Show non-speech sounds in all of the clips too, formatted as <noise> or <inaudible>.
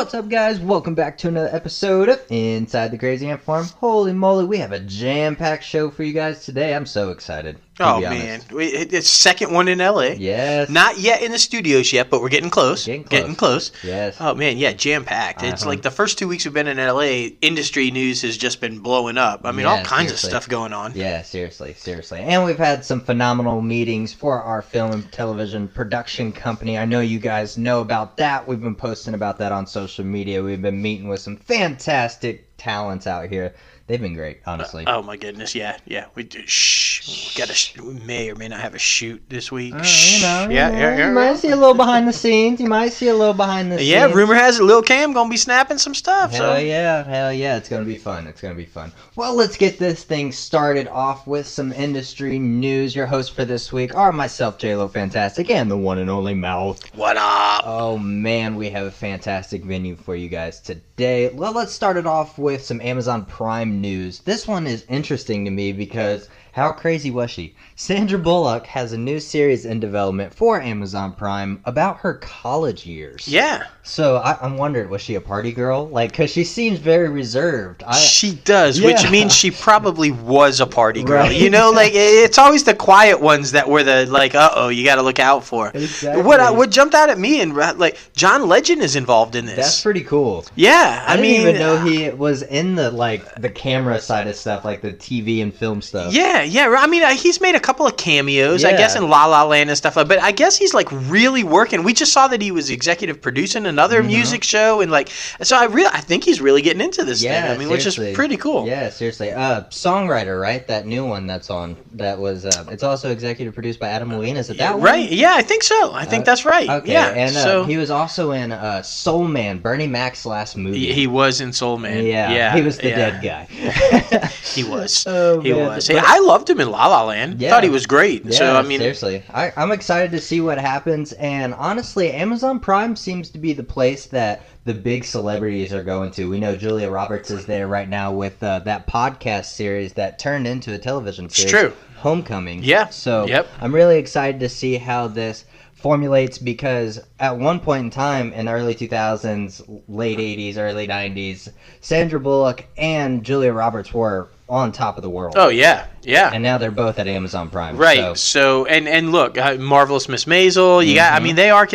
What's up, guys? Welcome back to another episode of Inside the Crazy Ant Farm. Holy moly, we have a jam-packed show for you guys today. I'm so excited. Oh man, it's second one in LA. Yes. Not yet in the studios yet, but we're getting close. Getting close. Yes. Oh man, yeah, jam packed. It's Uh-huh. like the first two weeks we've been in LA, industry news has just been blowing up. I mean, all kinds seriously. of stuff going on. Yeah, seriously, seriously. And we've had some phenomenal meetings for our film and television production company. I know you guys know about that. We've been posting about that on social media. We've been meeting with some fantastic talents out here. They've been great, honestly. Oh my goodness, yeah, yeah. We do, shh. We got to. We may or may not have a shoot this week. Uh, Shh. you know, you yeah, know, yeah, yeah, You might see a little behind the scenes. You might see a little behind the scenes. Yeah, rumor has it, Lil Cam gonna be snapping some stuff. Hell so yeah, hell yeah, it's gonna be fun. It's gonna be fun. Well, let's get this thing started off with some industry news. Your host for this week are myself, JLo Fantastic, and the one and only Mouth. what up? Oh man, we have a fantastic venue for you guys today. Well, let's start it off with some Amazon Prime news. This one is interesting to me because how crazy was she? Sandra Bullock has a new series in development for Amazon Prime about her college years. Yeah, So I, I'm wondering, was she a party girl? Like, cause she seems very reserved. I, she does, which means she probably was a party girl. Right. You know, <laughs> like it's always the quiet ones that were the like, uh oh, you got to look out for. Exactly. What I, what jumped out at me and like John Legend is involved in this. that's pretty cool. yeah, I, I, didn't mean, even know he was in the like the camera side of stuff, like the TV and film stuff. Yeah, yeah. I mean, uh, he's made a couple of cameos, I guess, in La La Land and stuff like. But I guess he's like really working. We just saw that he was executive producing another Mhm. music show, and like, so I really, I think he's really getting into this Yeah, thing. I mean, which is pretty cool. Yeah, seriously. Uh, songwriter, right? That new one that's on. That was. Uh, it's also executive produced by Adam Levine. Is it that one? right? Yeah, I think so. I think Uh, that's right. Okay. yeah. And uh, so he was also in uh, Soul Man, Bernie Mac's last movie. he, was in Soul Man. yeah, yeah. He was the yeah. dead guy. <laughs> He was. <laughs> Oh, He man. was. Hey, I loved him in La La Land. Yeah. Thought he was great. Yeah, so I mean, seriously, I, I'm excited to see what happens. And honestly, Amazon Prime seems to be the place that the big celebrities are going to. We know Julia Roberts is there right now with uh, that podcast series that turned into a television it's series. true. Homecoming. Yeah, So yep. I'm really excited to see how this formulates because at one point in time in the early 2000s, late 80s, early 90s, Sandra Bullock and Julia Roberts were on top of the world. Oh yeah, yeah. And now they're both at Amazon Prime. Right. So. So, and and look, uh, marvelous Miss Maisel. You got. I Mhm. mean, they are.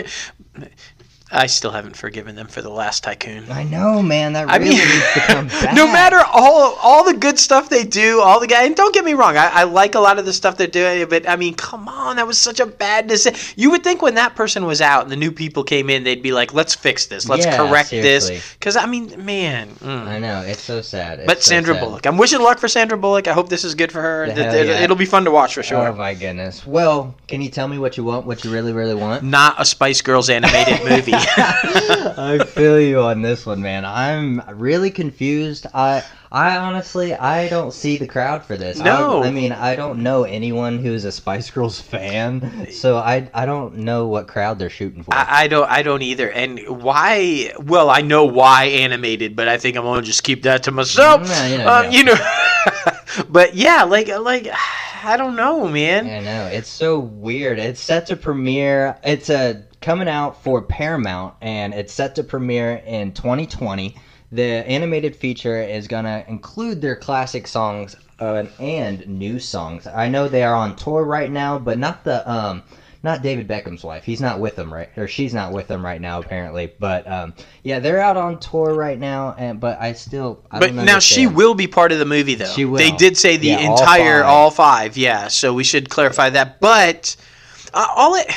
I still haven't forgiven them for the last tycoon. I know, man. That I really mean, needs to come <laughs> back. no matter all all the good stuff they do, all the guy. And don't get me wrong, I, I like a lot of the stuff they're doing, but I mean, come on, that was such a bad decision. You would think when that person was out and the new people came in, they'd be like, "Let's fix this. Let's Yeah, correct seriously. this." Because I mean, man. mm. I know it's so sad. It's But so Sandra sad. Bullock, I'm wishing luck for Sandra Bullock. I hope this is good for her. Hell yeah. It'll be fun to watch for Oh sure. my goodness. Well, can you tell me what you want? What you really, really want? Not a Spice Girls animated <laughs> movie. <laughs> I feel you on this one, man. I'm really confused. I, I honestly, I don't see the crowd for this. No. I, I mean, I don't know anyone who's a Spice Girls fan, so I, I don't know what crowd they're shooting for. I, I don't I don't either. And why? Well, I know why animated, but I think I'm gonna just keep that to myself. No, you know, um, no. you know. <laughs> but yeah, like like <sighs> I don't know, man. I know it's so weird. It's set to premiere. It's a coming out for Paramount, and it's set to premiere in 2020. The animated feature is gonna include their classic songs uh, and new songs. I know they are on tour right now, but not the um. Not David Beckham's wife. He's not with them right, or she's not with them right now, apparently. But um, yeah, they're out on tour right now. And but I still, I But now she will be part of the movie, though. She will. They did say the Yeah, all entire five. all five. Yeah, so we should clarify that. But uh, all it.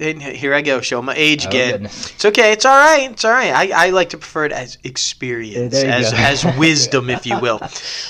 And here I go, show my age Oh, again. goodness. It's okay. It's all right. It's all right. I, I like to prefer it as experience, as as <laughs> wisdom, if you will.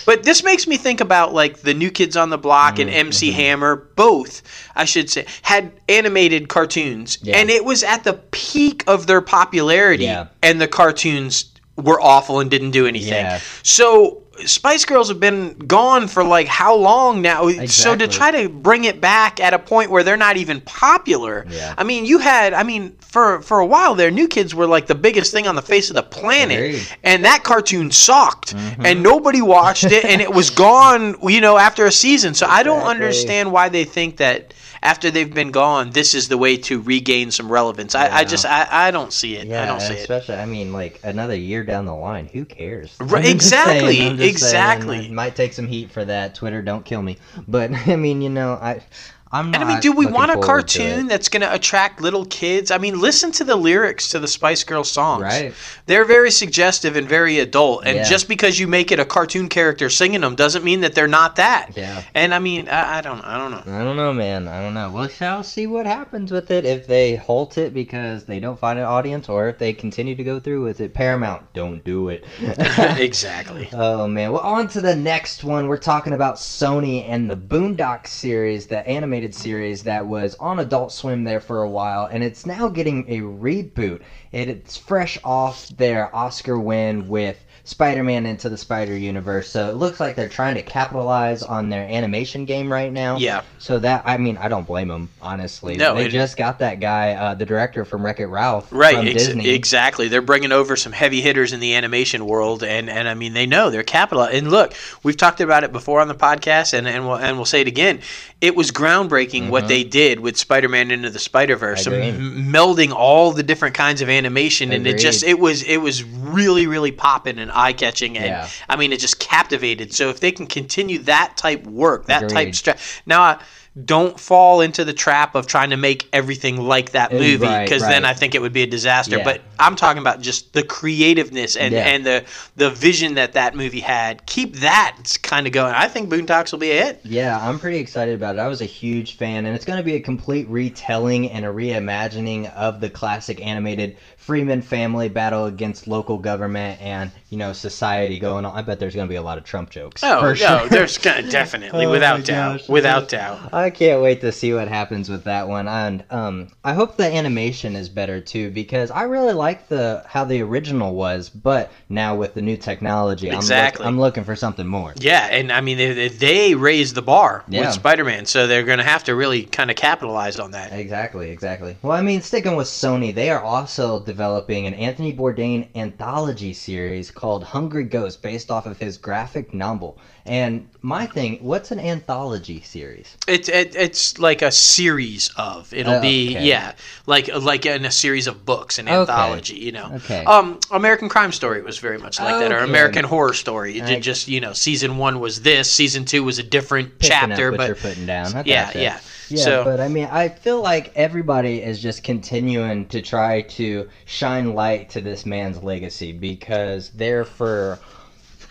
But this makes me think about like the New Kids on the Block and Mm-hmm. MC Hammer. Both, I should say, had animated cartoons, Yeah. and it was at the peak of their popularity. Yeah. And the cartoons were awful and didn't do anything. Yeah. So Spice Girls have been gone for like how long now? So to try to bring it back at a point where they're not even popular. Yeah. I mean, you had I mean for for a while there, New Kids were like the biggest thing on the face of the planet, Agreed. Mm-hmm. and that cartoon sucked, and nobody watched it, and it was <laughs> gone. You know, after a season. So I don't Exactly. understand why they think that. After they've been gone, this is the way to regain some relevance. I, I just I, I don't see it. Yeah, I don't see it. especially. I mean, like another year down the line, who cares? Right, <laughs> I'm saying, exactly, saying, might take some heat for that. Twitter, don't kill me. But <laughs> I mean, you know, I, I'm. And I mean, do we want a cartoon that's going to attract little kids? I mean, listen to the lyrics to the Spice Girls songs. Right. They're very suggestive and very adult. And Yeah. just because you make it a cartoon character singing them doesn't mean that they're not that. Yeah. And I mean, I, I don't, I don't know. I don't know, man. I don't know. We shall see what happens with it if they halt it because they don't find an audience, or if they continue to go through with it. Paramount, don't do it. <laughs> <laughs> exactly. Oh man. Well, on to the next one. We're talking about Sony and the Boondock series, the animated series that was on Adult Swim there for a while, and it's now getting a reboot. It, it's fresh off their Oscar win with Spider-Man into the Spider Universe, so it looks like they're trying to capitalize on their animation game right now. Yeah. So that I mean, I don't blame them honestly. No, they it- just got that guy, uh, the director from Wreck It Ralph, Right, from ex- Disney. exactly. They're bringing over some heavy hitters in the animation world, and, and I mean they know they're capital. And look, we've talked about it before on the podcast, and and we'll and we'll say it again. It was groundbreaking what they did with Spider-Man into the Spider-Verse, Mm-hmm. M- melding all the different kinds of animation, and it just it was it was really really popping and eye catching, and Yeah. I mean it just captivated. So if they can continue that type work, that type Agreed. stra- now. I, don't fall into the trap of trying to make everything like that movie right, because then. I think it would be a disaster. Yeah. But I'm talking about just the creativeness and, Yeah. and the the vision that that movie had. Keep that kind of going. I think Boondocks will be a hit. Yeah, I'm pretty excited about it. I was a huge fan, and it's going to be a complete retelling and a reimagining of the classic animated Freeman family battle against local government and you know society going on. I bet there's going to be a lot of Trump jokes. Oh for no, sure. <laughs> there's gonna definitely, Oh without doubt, gosh. without doubt. I can't wait to see what happens with that one, and um, I hope the animation is better too because I really like the how the original was, but now with the new technology, Exactly. I'm, look, I'm looking for something more. Yeah, and I mean they, they- raised the bar Yeah. with Spider-Man, so they're gonna have to really kind of capitalize on that. Exactly, exactly. Well, I mean, sticking with Sony, they are also developing an Anthony Bourdain anthology series called Hungry Ghost, based off of his graphic novel. And my thing, what's an anthology series? It's it, it's like a series of. It'll Oh, be okay. yeah, like like in a series of books, an Okay. anthology. You know. Okay. Um, American Crime Story was very much like that, or American Horror Story. It I- did just you know, season one was this, season two was a different chapter, what but you're putting down. I yeah, gotcha. yeah. Yeah, So- but I mean, I feel like everybody is just continuing to try to shine light to this man's legacy because there for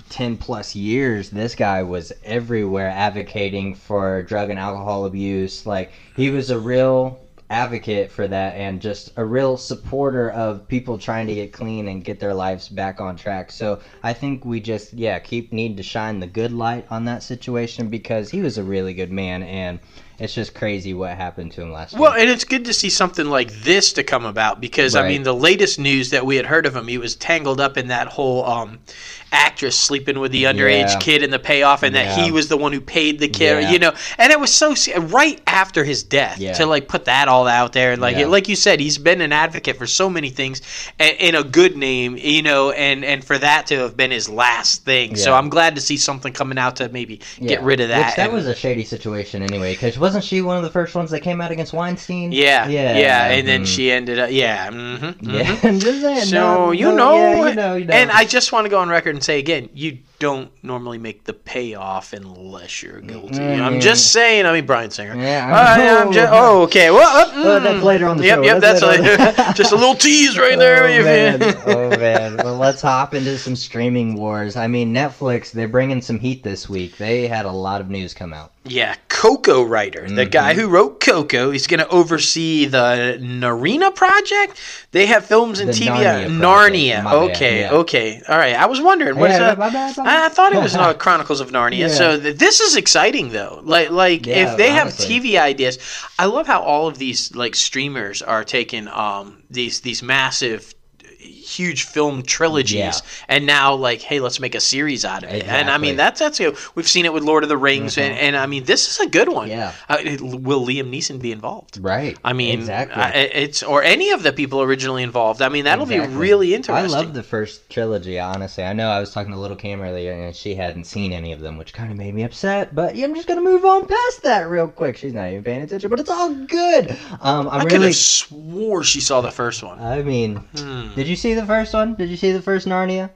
10 plus years, this guy was everywhere advocating for drug and alcohol abuse. Like, he was a real advocate for that and just a real supporter of people trying to get clean and get their lives back on track. So I think we just yeah keep need to shine the good light on that situation because he was a really good man and it's just crazy what happened to him last Well, year. and it's good to see something like this to come about because I mean the latest news that we had heard of him, he was tangled up in that whole um, actress sleeping with the underage Yeah. kid and the payoff, and that he was the one who paid the kid, Yeah. you know. And it was so right after his death Yeah. to like put that all out there, and like Yeah. like you said, he's been an advocate for so many things, and, in a good name, you know, and and for that to have been his last thing. So I'm glad to see something coming out to maybe Yeah. get rid of that. Which that and- was a shady situation anyway because wasn't she one of the first ones that came out against Weinstein? yeah, Yeah. yeah, and then mhm. she ended up, yeah, mm-hmm, Yeah, <laughs> just saying. So no, you no, know, yeah, you know, you know. and I just want to go on record and say again, you don't normally make the payoff unless you're guilty. I'm Mm. just saying. I mean, Bryan Singer. Yeah, Uh, yeah, I'm just, oh, okay. Well, uh, Well, that's mm. later on the yep, show. Yep, That's that's later <laughs> just a little tease right <laughs> there. Oh man, oh man. Well, let's hop into some streaming wars. I mean, Netflix, they're bringing some heat this week. They had a lot of news come out. Yeah, Coco writer, the Mhm. guy who wrote Coco, he's going to oversee the Narina project. They have films and The TV. Narnia. Narnia. My bad, Okay, yeah. okay, all right. I was wondering what is Yeah, that? My bad, my bad. I, I thought it was <laughs> uh, Chronicles of Narnia. Yeah. So th- this is exciting though. Like like Yeah, if they honestly. have TV ideas, I love how all of these like streamers are taking um these these massive huge film trilogies, Yeah. and now like, hey, let's make a series out of it. And I mean, that's that's you know, we've seen it with Lord of the Rings, and, and I mean, this is a good one. Yeah. Uh, it- will Liam Neeson be involved? Right. I mean, exactly. I- it's or any of the people originally involved. I mean, that'll Exactly. be really interesting. I love the first trilogy, honestly. I know I was talking to Little Cam earlier, and she hadn't seen any of them, which kind of made me upset. But yeah, I'm just gonna move on past that real quick. She's not even paying attention, but it's all good. Um, I'm I could really. have swore she saw the first one. I mean, Hmm. did you see the first one? Did you see the first Narnia?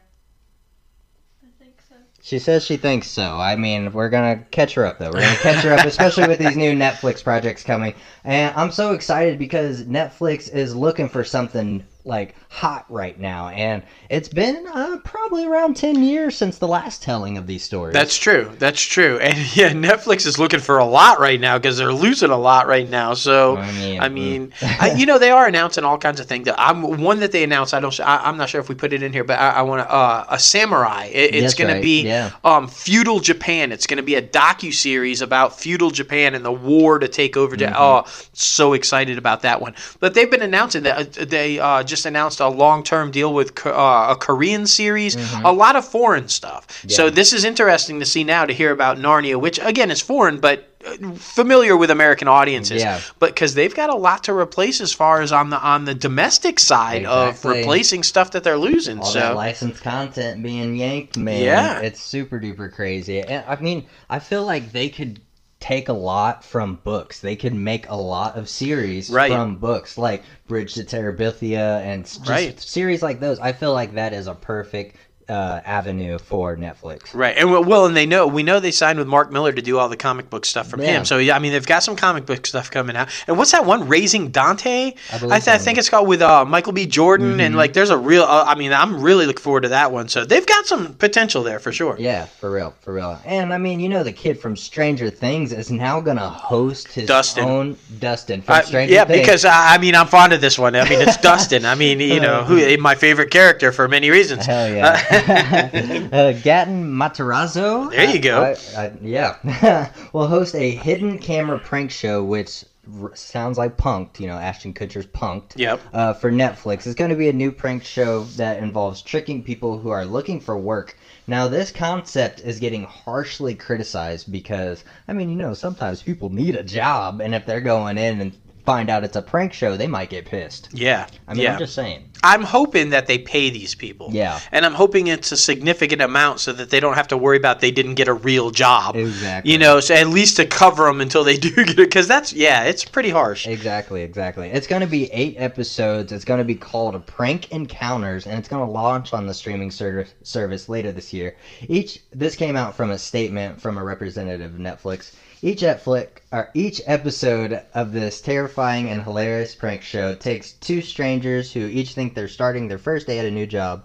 I think so. She says she thinks so. I mean, we're gonna catch her up though. We're gonna catch her up, especially with these new Netflix projects coming. And I'm so excited because Netflix is looking for something like hot right now, and it's been uh, probably around ten years since the last telling of these stories. That's true. That's true. And <laughs> yeah, Netflix is looking for a lot right now because they're losing a lot right now. So I mean, I mean, I, you know, <laughs> they are announcing all kinds of things. I'm one that they announced. I don't. I, I'm not sure if we put it in here, but I, I want to. Uh, a samurai. It, it's going right, to be yeah. um, feudal Japan. It's going to be a docu series about feudal Japan and the war to take over. Mm-hmm. Oh, so excited about that one. But they've been announcing that uh, they uh, just announced a long term deal with uh, a Korean series. A lot of foreign stuff. So Mm-hmm. This is interesting to see now to hear about Narnia, which again is foreign, but uh, familiar with American audiences. Yeah. But because they've got a lot to replace as far as on the on the domestic side of replacing stuff that they're losing. all so that licensed content being yanked, man. Yeah. it's super duper crazy. And I mean, I feel like they could take a lot from books. They could make a lot of series Right. from books, like Bridge to Terabithia and just Right. series like those. I feel like that is a perfect uh, avenue for Netflix. Right, and well- and they know we know they signed with Mark Millar to do all the comic book stuff from Yeah. him. So yeah, I mean they've got some comic book stuff coming out. And what's that one, Raising Dante? I I, th- I think it's called with uh, Michael B. Jordan, and Mhm. like there's a real. Uh, I mean, I'm really looking forward to that one. So they've got some potential there for sure. Yeah, for real, for real. And I mean, you know, the kid from Stranger Things is now gonna host his Dustin. own Dustin from Uh, Stranger yeah, Things. because uh, I mean I'm fond of this one. I mean it's <laughs> Dustin. I mean you know who my favorite character for many reasons. Hell yeah. <laughs> uh, Gaten Matarazzo. There you go. I, I, yeah. <laughs> will host a hidden camera prank show, which r- sounds like Punked, you know, Ashton Kutcher's Punked. Yep. Uh, for Netflix. It's going to be a new prank show that involves tricking people who are looking for work. Now, this concept is getting harshly criticized because, I mean, you know, sometimes people need a job, and if they're going in and find out it's a prank show, they might get pissed. Yeah. I mean, yeah. I'm just saying. I'm hoping that they pay these people. Yeah. And I'm hoping it's a significant amount so that they don't have to worry about they didn't get a real job. Exactly. You know, so at least to cover them until they <laughs> do get it, because that's yeah, it's pretty harsh. Exactly, exactly. It's going to be eight episodes. It's going to be called Prank Encounters, and it's going to launch on the streaming service service later this year. Each this came out from a statement from a representative of Netflix. Each Netflix or each episode of this terrifying and hilarious prank show takes two strangers who each think they're starting their first day at a new job.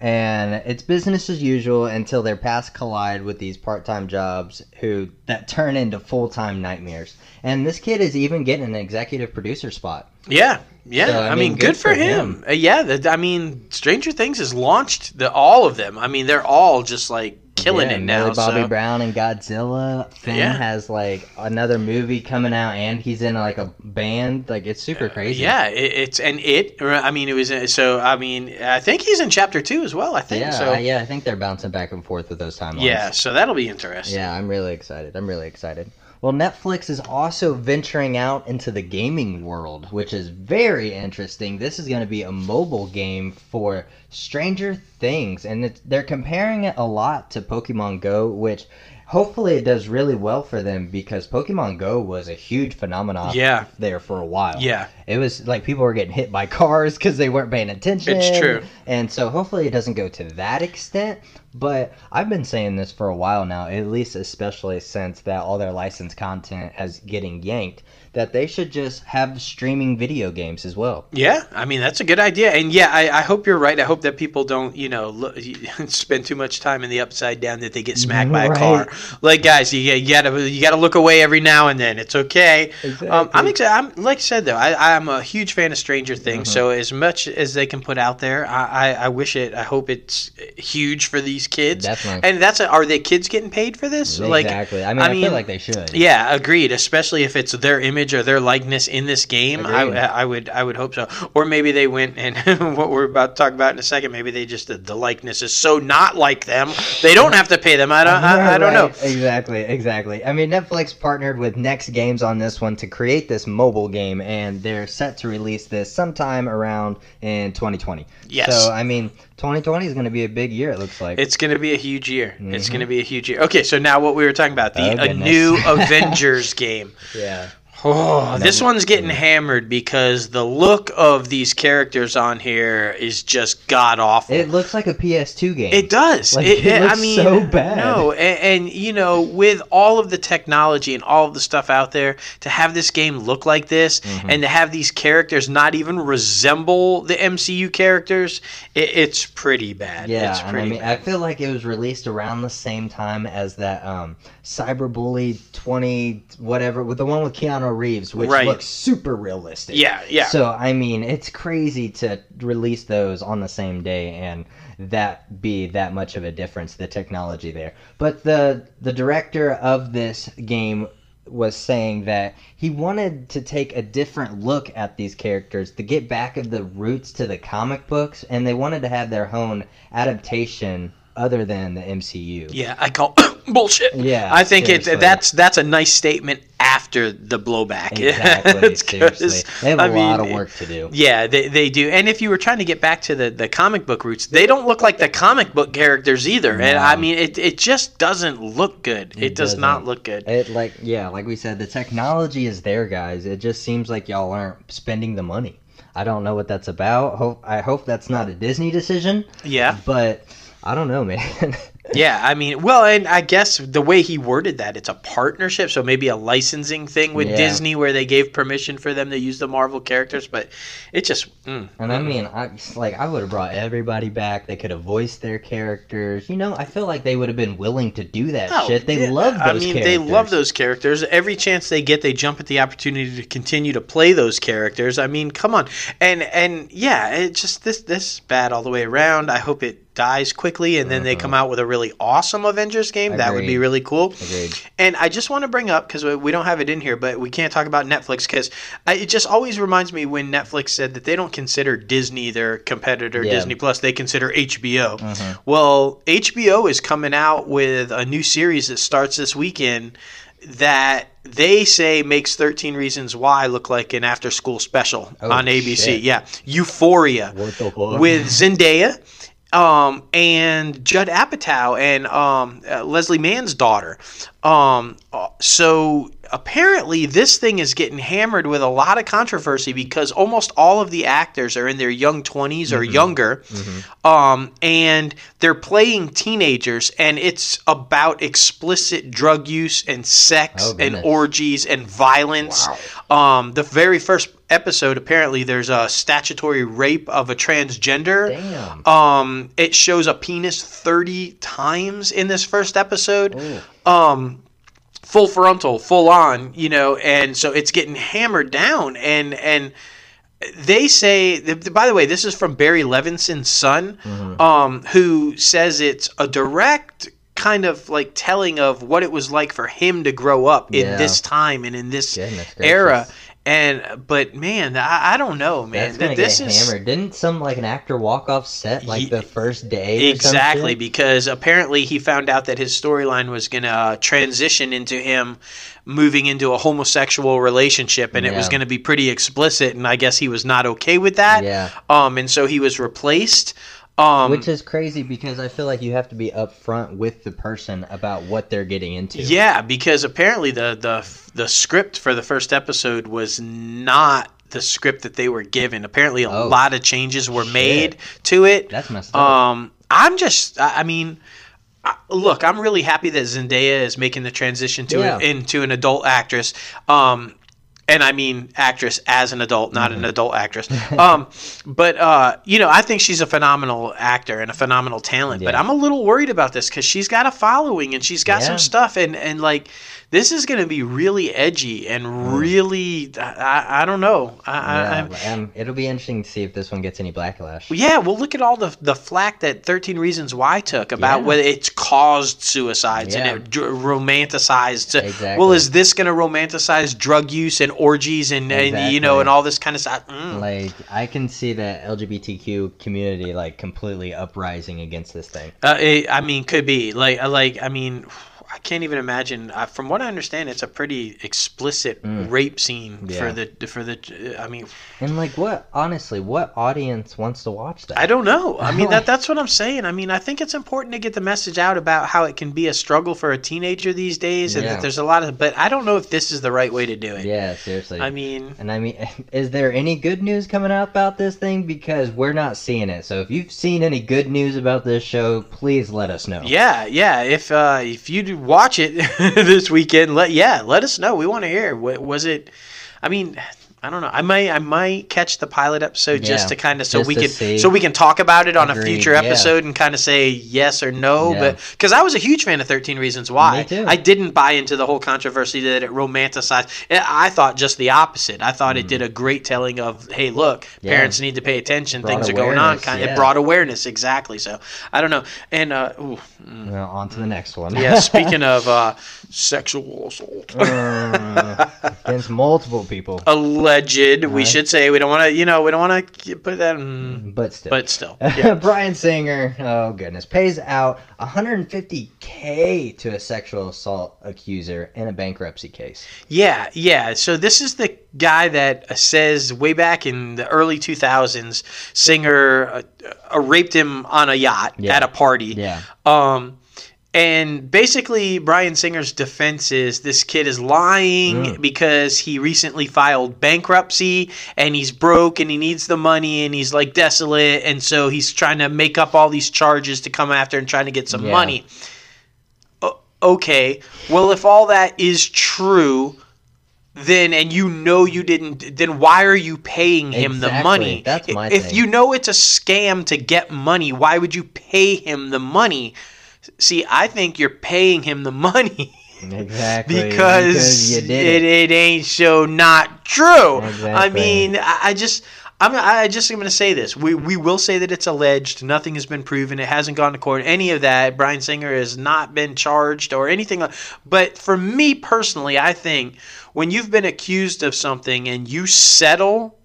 And it's business as usual until their paths collide with these part-time jobs who that turn into full-time nightmares. And this kid is even getting an executive producer spot. Yeah, yeah. So, I, mean, good, for him. Uh, yeah, the, I mean, Stranger Things has launched the all of them. I mean, they're all just like killing Yeah, it now. Millie Bobby so- Brown and Godzilla. Finn Yeah. has like another movie coming out, and he's in like a band. Like it's super crazy. Yeah, it, it's and it. I mean, it was uh, so. I mean, I think he's in chapter two as well. I think yeah, so. yeah. I think they're bouncing back and forth with those timelines. Yeah, so that'll be interesting. Yeah, I'm really excited. I'm really excited. Well, Netflix is also venturing out into the gaming world, which is very interesting. This is going to be a mobile game for Stranger Things, and they're comparing it a lot to Pokemon Go, which hopefully it does really well for them because Pokemon Go was a huge phenomenon Yeah. there for a while. Yeah. It was like people were getting hit by cars because they weren't paying attention. It's true. And so hopefully it doesn't go to that extent. But I've been saying this for a while now, at least especially since that all their licensed content is getting yanked, that they should just have streaming video games as well. Yeah, I mean that's a good idea, and yeah, I, I hope you're right. I hope that people don't, you know, look, <laughs> spend too much time in the upside down that they get smacked by a Right. car. like guys, you, you gotta you gotta look away every now and then. It's okay. Um, I'm excited. I'm like I said though, I, I'm a huge fan of Stranger Things. Uh-huh. So as much as they can put out there, I, I, I wish it. I hope it's huge for these kids. Definitely. And that's a, are the kids getting paid for this? Like, exactly. I mean, I I, mean, feel like they should. yeah, agreed. Especially if it's their image or their likeness in this game, I, Agreed. I would I would hope so. Or maybe they went and <laughs> what we're about to talk about in a second. Maybe they just the, the likeness is so not like them, they don't have to pay them. I don't I, I don't know. <laughs> Exactly, exactly. I mean, Netflix partnered with Next Games on this one to create this mobile game, and they're set to release this sometime around in 2020. Yes. So, I mean, 2020 is going to be a big year. It looks like. It's going to be a huge year. It's Mhm. going to be a huge year. Okay, so now what we were talking about the Oh, a new <laughs> Avengers game. yeah. Oh, this Never- one's getting hammered because the look of these characters on here is just god awful. It looks like a PS2 game. It does. Like, it, it I looks mean, so bad. No, and, and you know, with all of the technology and all of the stuff out there, to have this game look like this, Mhm. and to have these characters not even resemble the MCU characters, it, it's pretty bad. Yeah, it's pretty I mean, bad. I feel like it was released around the same time as that um, Cyberbully 20 whatever with the one with Keanu Reeves, which Right. looks super realistic. yeah, yeah. So I mean, it's crazy to release those on the same day and that be that much of a difference. The technology there, but the the director of this game was saying that he wanted to take a different look at these characters to get back of the roots to the comic books, and they wanted to have their own adaptation other than the MCU. yeah, I call <coughs> bullshit. Yeah, I think seriously. it that's that's a nice statement after the blowback. <laughs> Exactly. It's seriously, they have a I lot mean, of work to eh, do. Yeah, they, they do. And if you were trying to get back to the, the comic book roots, they don't look like the comic book characters either. And I mean, it, it just doesn't look good. It, It does not look good. It like yeah, like we said, the technology is there, guys. It just seems like y'all aren't spending the money. I don't know what that's about. Hope I hope that's not a Disney decision, Yeah. but I don't know, <laughs> man. Yeah, I mean, well, and I guess the way he worded that, it's a partnership, so maybe a licensing thing with Yeah. Disney where they gave permission for them to use the Marvel characters, but it just. Mm, and I mean, I like I would have brought everybody back. They could have voiced their characters. You know, I feel like they would have been willing to do that Oh, shit. They yeah, love those I mean, characters. they love those characters. Every chance they get, they jump at the opportunity to continue to play those characters. I mean, come on, and and yeah, it just this this bad all the way around. I hope it dies quickly, and then they Mhm. come out with a really awesome Avengers game. That would be really cool. Agreed. And I just want to bring up because we, don't have it in here, but we can't talk about Netflix because it just always reminds me when Netflix said that they don't consider Disney their competitor, Yeah. Disney Plus. They consider HBO. Mhm. Well, HBO is coming out with a new series that starts this weekend that they say makes 13 Reasons Why look like an after school special Oh, on ABC. shit. Yeah. Euphoria What the fuck? with Zendaya um, and Judd Apatow and um, uh, Leslie Mann's daughter. Um, uh, so apparently, this thing is getting hammered with a lot of controversy because almost all of the actors are in their young 20s or younger, Mhm. um, and they're playing teenagers, and it's about explicit drug use and sex Oh, and orgies and violence. Um, the very first episode, apparently, there's a statutory rape of a transgender. Damn. Um, it shows a penis 30 times in this first episode. Full frontal, full on, you know, and so it's getting hammered down. And and they say, by the way, this is from Barry Levinson's son, Mhm. um, who says it's a direct kind of like telling of what it was like for him to grow up in Yeah. this time and in this Goodness era. gracious. And but man, I, I don't know, man. That's gonna this get is hammered. Didn't some like an actor walk off set like Ye- the first day? Exactly, because apparently he found out that his storyline was going to uh, transition into him moving into a homosexual relationship, and it was going to be pretty explicit. And I guess he was not okay with that. Yeah. Um, and so he was replaced. Um, Which is crazy because I feel like you have to be upfront with the person about what they're getting into. yeah, because apparently the the the script for the first episode was not the script that they were given. Apparently, a Oh. lot of changes were Shit. made to it. That's messed up. Um, I'm just, I mean, I- look, I'm really happy that Zendaya is making the transition to Yeah. into an adult actress. Um, and I mean actress as an adult, not an adult actress. <laughs> Um, but uh, you know, I think she's a phenomenal actor and a phenomenal talent. But I'm a little worried about this because she's got a following and she's got Yeah. some stuff, and and like this is going to be really edgy and really, I, I don't know. I, Yeah, um, it'll be interesting to see if this one gets any backlash. yeah, well, look at all the the flack that Thirteen Reasons Why took about Yeah. whether it's caused suicides Yeah. and it romanticized. Exactly. Well, is this going to romanticize drug use and orgies and, and you know and all this kind of stuff? Mm. Like I can see the LGBTQ community like completely uprising against this thing. Uh, it, I mean, could be like like I mean. I can't even imagine. Uh, from what I understand, it's a pretty explicit rape scene Mm. Yeah. for the for the. I mean, And like what honestly, what audience wants to watch that? I don't know. I mean, that <laughs> that's what I'm saying. I mean, I think it's important to get the message out about how it can be a struggle for a teenager these days, and Yeah. that there's a lot of. But I don't know if this is the right way to do it. Yeah, seriously. I mean, and I mean, <laughs> is there any good news coming out about this thing? Because we're not seeing it. So if you've seen any good news about this show, please let us know. yeah, yeah. If uh, if you do watch it <laughs> this weekend, let yeah, let us know. We want to hear. Wa- Was it? I mean. I don't know. I might I might catch the pilot episode just to kind of so we can see. so we can talk about it on a Agreed, future yeah. episode and kind of say yes or no. Yeah. But because I was a huge fan of Thirteen Reasons Why. I didn't buy into the whole controversy that it romanticized. I I thought just the opposite. I thought it did a great telling of hey, look, Mm. Yeah. parents need to pay attention. Things are going on. Kind of, yeah. It brought awareness exactly. So I don't know. And uh, ooh, Well, on to the next one. yeah, speaking of uh, sexual assault. <laughs> Uh, against multiple people, <laughs> Alleged, we Right. should say we don't want to, you know, we don't want to put that. In, but still. but still, <laughs> yeah. Bryan Singer, oh goodness, pays out 150k to a sexual assault accuser in a bankruptcy case. Yeah, yeah. So this is the guy that uh, says way back in the early 2000s, Singer uh, uh, raped him on a yacht Yeah. at a party. Yeah. Um, and basically, Bryan Singer's defense is this kid is lying Mm. because he recently filed bankruptcy and he's broke and he needs the money and he's like desolate. And so he's trying to make up all these charges to come after and trying to get some Yeah. money. O- okay. Well, if all that is true, then and you know you didn't then why are you paying him the money That's my if thing. you know it's a scam to get money why would you pay him the money see i think you're paying him the money <laughs> Exactly. because, you it, it. it ain't so not true i mean i, I just I'm, I just am going to say this. We, we will say that it's alleged. Nothing has been proven. It hasn't gone to court. Any of that. Bryan Singer has not been charged or anything. Like, but for me personally, I think when you've been accused of something and you settle,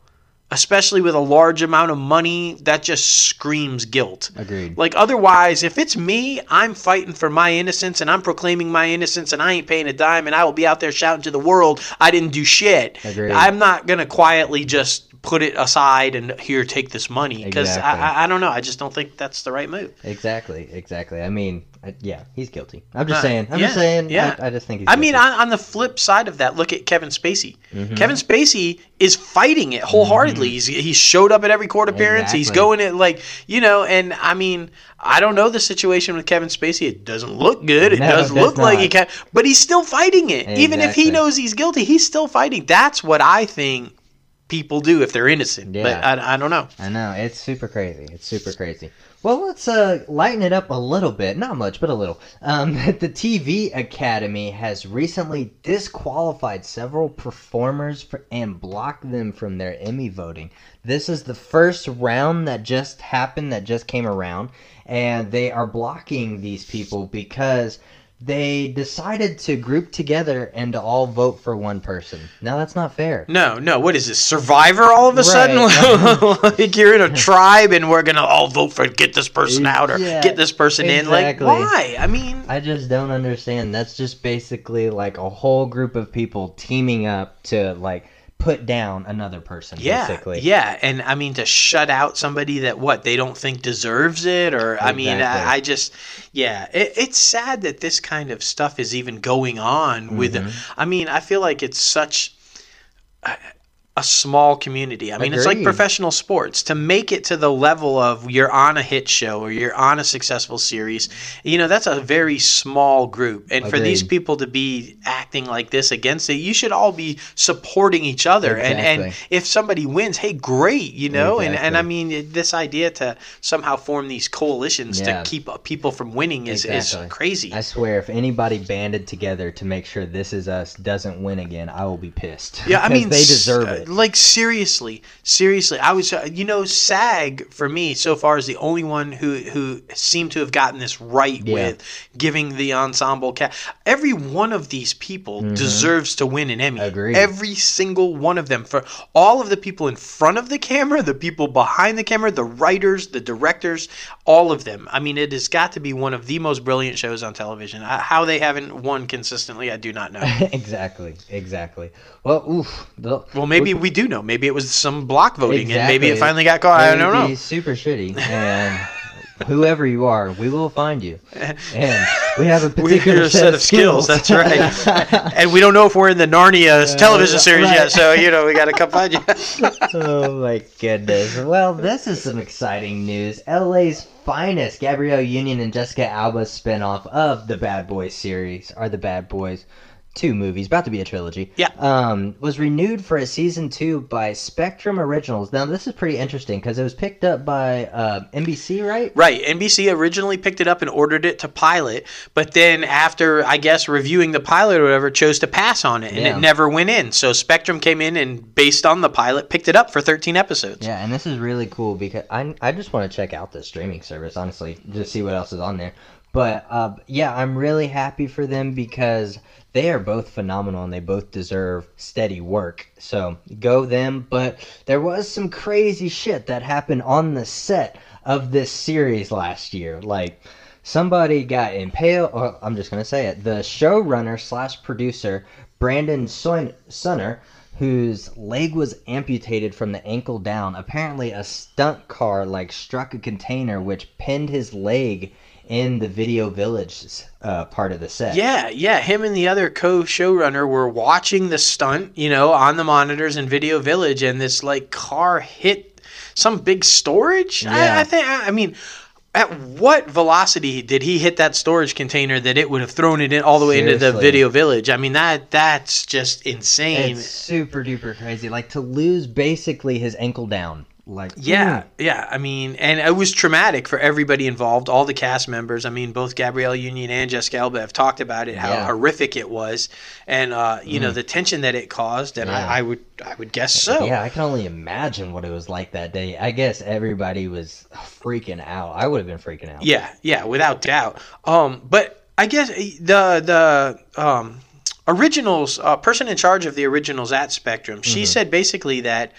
especially with a large amount of money, that just screams guilt. Agreed. Like otherwise, if it's me, I'm fighting for my innocence and I'm proclaiming my innocence and I ain't paying a dime and I will be out there shouting to the world I didn't do shit. Agreed. I'm not gonna quietly just put it aside and here take this money because Exactly. I, I I don't know. I just don't think that's the right move. Exactly. Exactly. I mean, I, yeah, he's guilty. I'm just Uh, saying. I'm yeah, just saying. yeah. I, I just think he's. I mean, on, on the flip side of that, look at Kevin Spacey. Mm-hmm. Kevin Spacey is fighting it wholeheartedly. He's he showed up at every court appearance. He's going it like you know. And I mean, I don't know the situation with Kevin Spacey. It doesn't look good. It No, does it look does like he can, but he's still fighting it. Even if he knows he's guilty, he's still fighting. That's what I think people do if they're innocent. But Yeah. I, I don't know. I know it's super crazy. It's super crazy. Well, let's uh, lighten it up a little bit. Not much, but a little. Um, <laughs> the TV Academy has recently disqualified several performers for, and blocked them from their Emmy voting. This is the first round that just happened, that just came around, and they are blocking these people because they decided to group together and to all vote for one person. Now that's not fair. No, no. What is this? Survivor? All of a sudden, <laughs> <laughs> like you're in a tribe and we're gonna all vote for get this person out or Yeah, get this person in. Like why? I mean, I just don't understand. That's just basically like a whole group of people teaming up to like put down another person. yeah, basically. yeah. And I mean to shut out somebody that what they don't think deserves it, or I mean, I, I just, yeah. It, it's sad that this kind of stuff is even going on with. Mm-hmm. I mean, I feel like it's such. A small community. I mean, it's like professional sports. To make it to the level of you're on a hit show or you're on a successful series, you know, that's a very small group. And for these people to be acting like this against it, you should all be supporting each other. And and if somebody wins, hey, great, you know. And and I mean, this idea to somehow form these coalitions Yeah. to keep people from winning is Exactly. is crazy. I swear, if anybody banded together to make sure This Is Us doesn't win again, I will be pissed. Yeah, I <laughs> mean they deserve uh, it. Like seriously, seriously, I was, uh, you know, SAG for me so far is the only one who who seemed to have gotten this right Yeah. with giving the ensemble cast. Every one of these people deserves to win an Emmy. Mm-hmm. Agreed. Every single one of them for all of the people in front of the camera, the people behind the camera, the writers, the directors, all of them. I mean, it has got to be one of the most brilliant shows on television. How they haven't won consistently, I do not know. <laughs> exactly, exactly. Well, oof. The, Well, maybe we do know. Maybe it was some block voting, and maybe it finally got caught. I don't know. super shitty, and whoever you are, we will find you, <laughs> and we have a particular a set of skills. That's right. <laughs> and we don't know if we're in the Narnia uh, television series right. yet, so you know we got to come find you. <laughs> oh my goodness. Well, this is some exciting news. LA's finest, Gabrielle Union and Jessica Alba's spinoff of the Bad Boys series, are the Bad Boys. Two movies, about to be a trilogy. Yeah. Um, was renewed for a season two by Spectrum Originals. Now, this is pretty interesting because it was picked up by uh, NBC, right? right. NBC originally picked it up and ordered it to pilot, but then after I guess reviewing the pilot or whatever, chose to pass on it, and Yeah. it never went in. So Spectrum came in and based on the pilot, picked it up for 13 episodes. Yeah, and this is really cool because I, I just want to check out the streaming service, honestly, just see what else is on there. But uh, yeah, I'm really happy for them because they are both phenomenal and they both deserve steady work. So go them. But there was some crazy shit that happened on the set of this series last year. Like somebody got impaled. Or I'm just gonna say it. The showrunner slash producer Brandon Sonnier whose leg was amputated from the ankle down. Apparently, a stunt car like struck a container, which pinned his leg in the Video Village uh, part of the set. Yeah, yeah. Him and the other co-showrunner were watching the stunt, you know, on the monitors in Video Village, and this like car hit some big storage. Yeah. I, I think. I I mean, at what velocity did he hit that storage container that it would have thrown it in all the way into the Video Village? I mean, that that's just insane. It's super duper crazy. Like to lose basically his ankle down. Like Yeah, mm, yeah. I mean, and it was traumatic for everybody involved, all the cast members. I mean, both Gabrielle Union and Jessica Alba have talked about it, how Yeah. horrific it was, and uh, you know the tension that it caused. And Yeah. I, I would, I would guess so. Yeah, I can only imagine what it was like that day. I guess everybody was freaking out. I would have been freaking out. yeah, yeah, without doubt. Um, but I guess the the um, originals uh, person in charge of the originals at Spectrum, she said basically that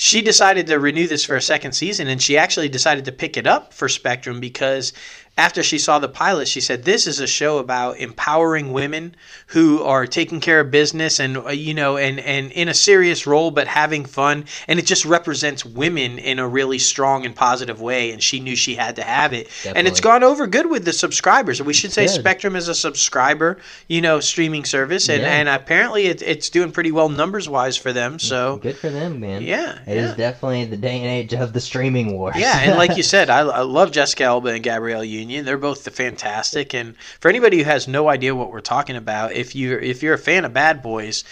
she decided to renew this for a second season and she actually decided to pick it up for Spectrum because after she saw the pilot she said this is a show about empowering women who are taking care of business and uh, you know and and in a serious role but having fun and it just represents women in a really strong and positive way and she knew she had to have it and it's gone over good with the subscribers we should say Good. Spectrum is a subscriber you know streaming service and Yeah. and apparently it, it's doing pretty well numbers wise for them so Good for them, man. yeah It is yeah. definitely the day and age of the streaming wars. Yeah, and like you <laughs> said, I, I love Jessica Alba and Gabrielle Union. They're both the fantastic. And for anybody who has no idea what we're talking about, if you if you're a fan of Bad Boys,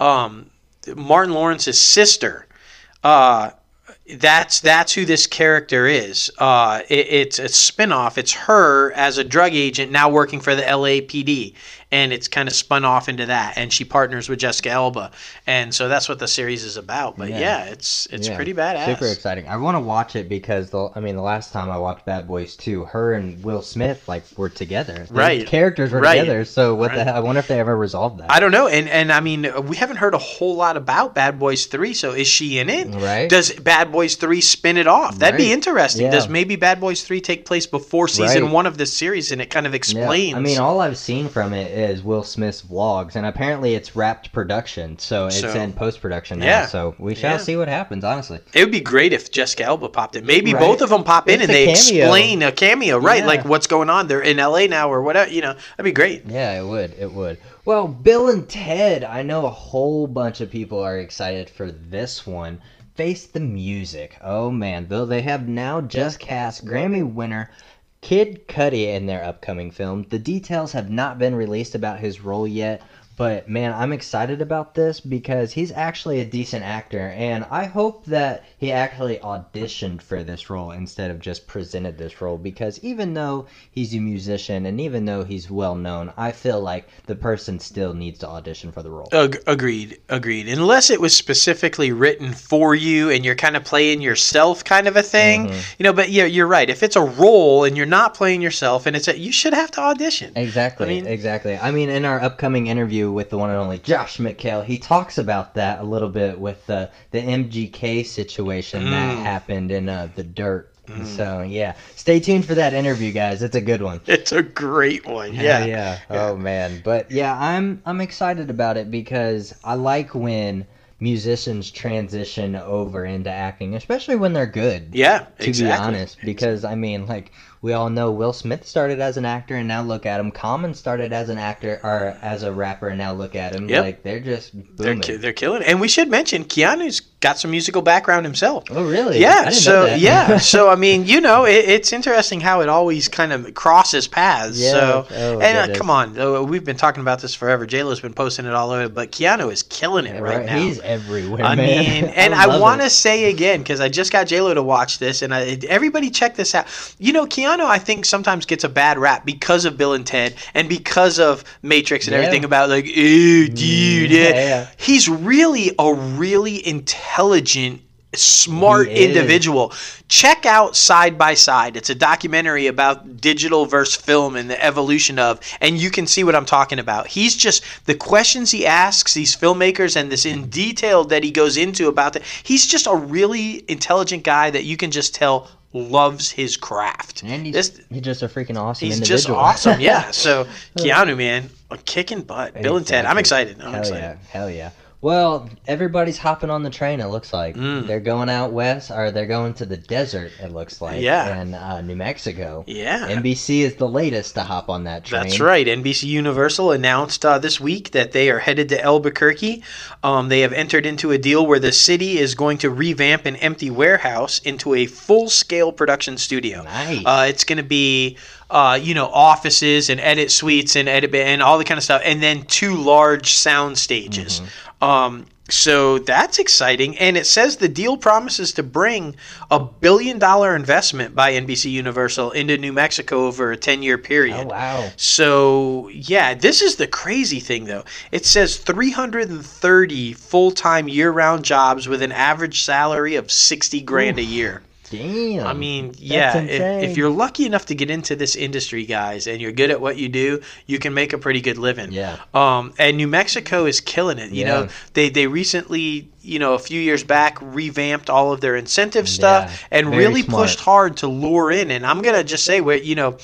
um, Martin Lawrence's sister, uh, that's that's who this character is. Uh, it, it's a spinoff. It's her as a drug agent now working for the LAPD, and it's kind of spun off into that. And she partners with Jessica Alba, and so that's what the series is about. But yeah, Yeah. it's it's Yeah, pretty badass. Super exciting. I want to watch it because the I mean the last time I watched Bad Boys 2, her and Will Smith like were together. The Right. characters were Right. together. So what the hell? I wonder if they ever resolved that. I don't know, and and I mean, we haven't heard a whole lot about Bad Boys Three. So is she in it? Right. Does Bad Boys Three spin it off? That'd be interesting. Yeah. Does maybe Bad Boys Three take place before season Right. one of this series, and it kind of explains? I mean, all I've seen from it is Will Smith's vlogs, and apparently it's wrapped production, so it's So- in post production now. Yeah. So we shall Yeah. see what happens. Honestly, It would be great if Jessica Alba popped in. Maybe Right. both of them pop in and they cameo. explain a cameo, right? Yeah. Like what's going on. They're in LA now or whatever. You know, that'd be great. yeah, it would. It would. Well, Bill and Ted. I know a whole bunch of people are excited for this one. Face the music. Oh man, though they have now just cast Grammy winner Kid Cudi in their upcoming film. The details have not been released about his role yet, but man, I'm excited about this because he's actually a decent actor, and I hope that he actually auditioned for this role instead of just presented this role. Because even though he's a musician and even though he's well known, I feel like the person still needs to audition for the role. Ag- agreed, agreed. Unless it was specifically written for you and you're kind of playing yourself, kind of a thing, Mhm. you know. But yeah, you're right. If it's a role and you're not playing yourself, and it's a, you should have to audition. Exactly, I mean- exactly. I mean, in our upcoming interview with the one and only Josh McHale, he talks about that a little bit with the the MGK situation that Mm. happened in uh, the dirt. So yeah, stay tuned for that interview, guys. It's a good one. <laughs> It's a great one. Yeah, Yeah, yeah. Oh man, but yeah, I'm I'm excited about it because I like when musicians transition over into acting, especially when they're good. yeah. To exactly. be honest, because I mean, like we all know, Will Smith started as an actor, and now look at him. Common started as an actor or as a rapper, and now look at him. Yep. Like they're just They're, booming. ki- they're killing it. And we should mention Keanu's got some musical background himself. oh really? I Yeah, so that. yeah, <laughs> so I mean, you know, it, it's interesting how it always kind of crosses paths. Yeah, So, oh, and uh, come on, we've been talking about this forever. J Lo's been posting it all over, but Keanu is killing it right, right, now. he's everywhere. I man. mean, <laughs> and I, love want to say again because I just got J Lo to watch this, and I, everybody check this out. You know, Keanu, I think sometimes gets a bad rap because of Bill and Ted and because of Matrix and Yeah. everything about like, ew, dude. yeah, yeah. yeah. He's really a really intelligent. Intelligent smart individual. Check out Side by Side. It's a documentary about digital versus film and the evolution of, and you can see what I'm talking about. He's just the questions he asks these filmmakers and this in detail that he goes into about that. He's just a really intelligent guy that you can just tell loves his craft. And he's, This- he's just a freaking awesome He's individual. just awesome. <laughs> Yeah. So Keanu, man, a kicking butt. Bill and Ted. I'm excited. I'm Hell excited. yeah, hell yeah. Well, everybody's hopping on the train. It looks like Mm. they're going out west, or they're going to the desert. It looks like, Yeah. in uh, New Mexico. Yeah. NBC is the latest to hop on that train. That's right. NBC Universal announced uh, this week that they are headed to Albuquerque. Um, they have entered into a deal where the city is going to revamp an empty warehouse into a full scale production studio. Nice. Uh, it's going to be, uh, you know, offices and edit suites and edit and all the kind of stuff, and then two large sound stages. Um, so that's exciting, and it says the deal promises to bring a billion dollar investment by NBC Universal into New Mexico over a ten year period. oh wow. So yeah, this is the crazy thing though. It says 330 full-time year-round jobs with an average salary of 60 grand a year. Damn. I mean, yeah, if, if you're lucky enough to get into this industry, guys, and you're good at what you do, you can make a pretty good living. Yeah. Um, and New Mexico is killing it. You Yeah. know, they they recently, you know, a few years back, revamped all of their incentive stuff Yeah, and very really smart. pushed hard to lure in. And I'm gonna just say, where you know.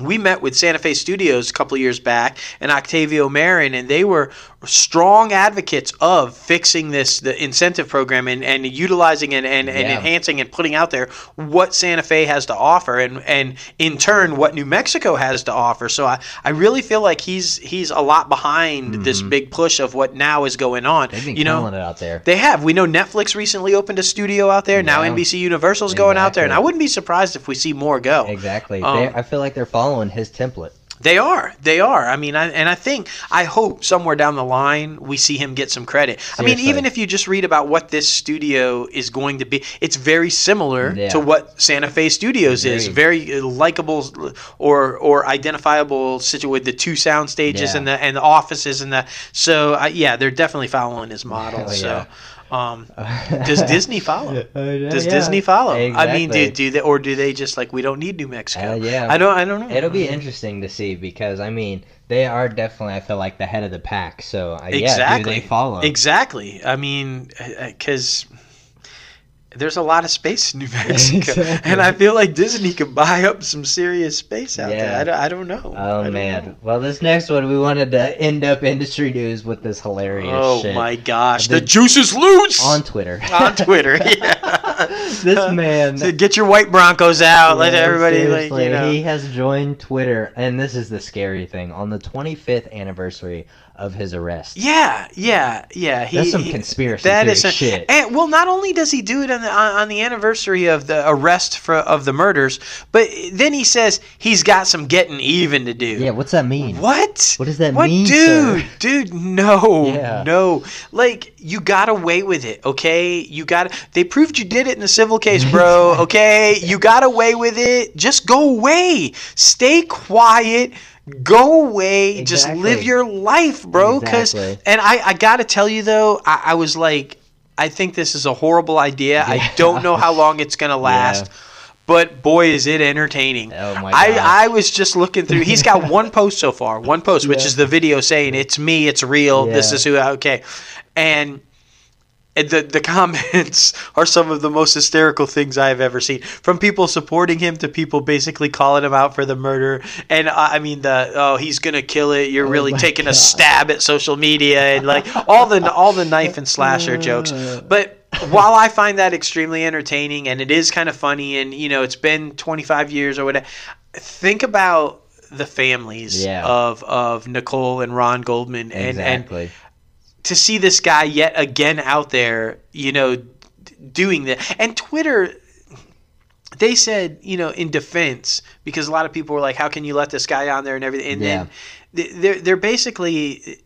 We met with Santa Fe Studios a couple of years back and Octavio Marin, and they were strong advocates of fixing this the incentive program and, and utilizing and, and, and Yeah. enhancing and putting out there what Santa Fe has to offer and, and in turn what New Mexico has to offer. So I, I really feel like he's he's a lot behind this big push of what now is going on. Mm-hmm. They've been you know, it out there. they have. We know Netflix recently opened a studio out there. Now. NBC Universal's going out there, and I wouldn't be surprised if we see more go. Exactly. Um, they, I feel like they're following his template. They are. They are. I mean, I, and I think, I hope somewhere down the line we see him get some credit. I mean, even if you just read about what this studio is going to be, it's very similar Yeah. to what Santa Fe Studios is. Very uh, likable or or identifiable situation with the two sound stages Yeah. and the and the offices and the. So uh, yeah, they're definitely following his model. Hell so. Um, does Disney <laughs> follow? Does Yeah. Disney follow? I mean, do, do they or do they just like we don't need New Mexico? Hell yeah. I don't. I don't know. It'll be interesting to see because I mean they are definitely I feel like the head of the pack. So uh, yeah, do Exactly. they follow? Exactly. I mean, because there's a lot of space in New <laughs> Mexico, Exactly. and I feel like Disney could buy up some serious space out Yeah. there. I don't, I don't know. Oh don't man. know. Well, this next one we wanted to end up industry news with this hilarious Oh shit my gosh, The- the juice is loose on Twitter. <laughs> on Twitter. <laughs> Yeah. this man. So get your white Broncos out. Let everybody, like, you know. He has joined Twitter, and this is the scary thing. On the 25th anniversary of his arrest. Yeah, yeah, yeah. He, That's some he- conspiracy that is shit. And well, not only does he do it on the on, on the anniversary of the arrest for of the murders, but then he says he's got some getting even to do. yeah, what's that mean? What? What does that what, mean, dude? sir? Dude, no, Yeah. no. Like you got away with it, okay? You got. They proved you did it in the civil case, bro. <laughs> Okay, you got away with it. Just go away. Stay quiet. Go away. Just live your life, bro. Because Exactly. and I, I got to tell you though, I, I was like, I think this is a horrible idea. I don't know how long it's gonna <laughs> last. But boy, is it entertaining! Oh my I, gosh. I was just looking through. He's got one <laughs> post so far, one post, which is the video saying it's me, it's real. This is who. Okay, and and the the <laughs> comments are some of the most hysterical things I have ever seen. From people supporting him to people basically calling him out for the murder. And uh, I mean the oh he's gonna kill it. You're Oh really taking a stab at social media and like all the all the knife and slasher jokes. But while I find that extremely entertaining and it is kind of funny and you know it's been 25 years or whatever, think about the families Yeah. of of Nicole and Ron Goldman and and Exactly. To see this guy yet again out there, you know, d- doing that. And Twitter, they said, you know, in defense, because a lot of people were like, "How can you let this guy on there and everything?" And then they're they're basically.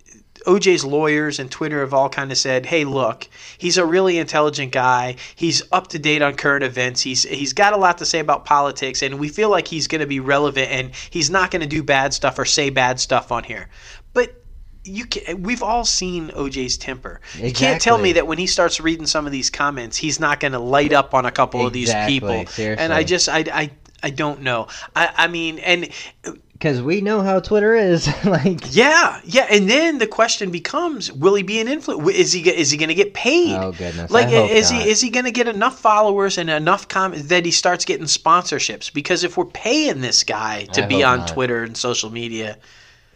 OJ's lawyers and Twitter have all kind of said, "Hey, look, he's a really intelligent guy. He's up to date on current events. He's he's got a lot to say about politics, and we feel like he's going to be relevant, and he's not going to do bad stuff or say bad stuff on here." But you can, we've all seen OJ's temper. You can't tell me that when he starts reading some of these comments, he's not going to light up on a couple of these Exactly, people. And. I just I I I don't know. I I mean, and Because we know how Twitter is. <laughs> like, yeah, yeah, and then the question becomes: Will he be an influencer? Is he is he going to get paid? oh goodness. like, is not. he is he going to get enough followers and enough comments that he starts getting sponsorships? Because if we're paying this guy to I be on not. Twitter and social media,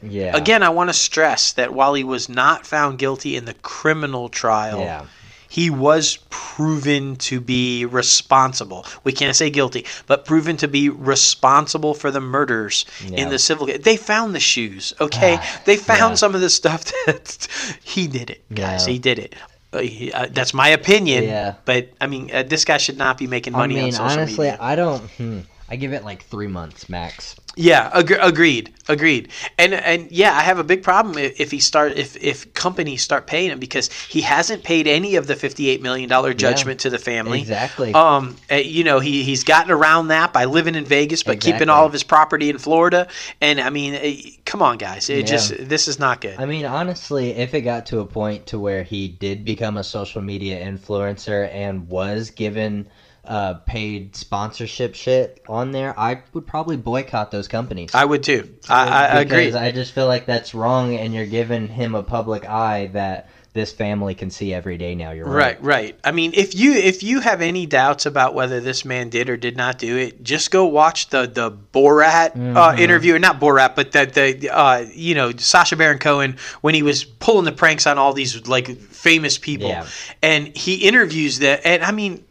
Yeah. again, I want to stress that while he was not found guilty in the criminal trial, Yeah. he was proven to be responsible. We can't say guilty, but proven to be responsible for the murders Yeah. in the civil case. They found the shoes, okay? Ah, they found yeah. some of the stuff <laughs> that he did it, guys. He did it. Uh, uh, that's my opinion. Yeah. But I mean, uh, this guy should not be making money I on social honestly, media. I don't. Hmm, I give it like three months max. Yeah, ag- agreed, agreed. And and yeah, I have a big problem if, if he start if if companies start paying him because he hasn't paid any of the fifty eight million dollar judgment to the family. Exactly. Um, uh, you know, he he's gotten around that by living in Vegas, but keeping all of his property in Florida. And I mean, uh, come on, guys, it Yeah. just this is not good. I mean, honestly, if it got to a point to where he did become a social media influencer and was given uh, paid sponsorship shit on there, I would probably boycott those companies. I would too. I, I, agree. I just feel like that's wrong, and you're giving him a public eye that this family can see every day now. You're right. Right, right. I mean, if you if you have any doubts about whether this man did or did not do it, just go watch the the Borat uh, Mhm. interview, not Borat, but the the uh, you know Sacha Baron Cohen when he was pulling the pranks on all these like famous people, Yeah. and he interviews that, and I mean.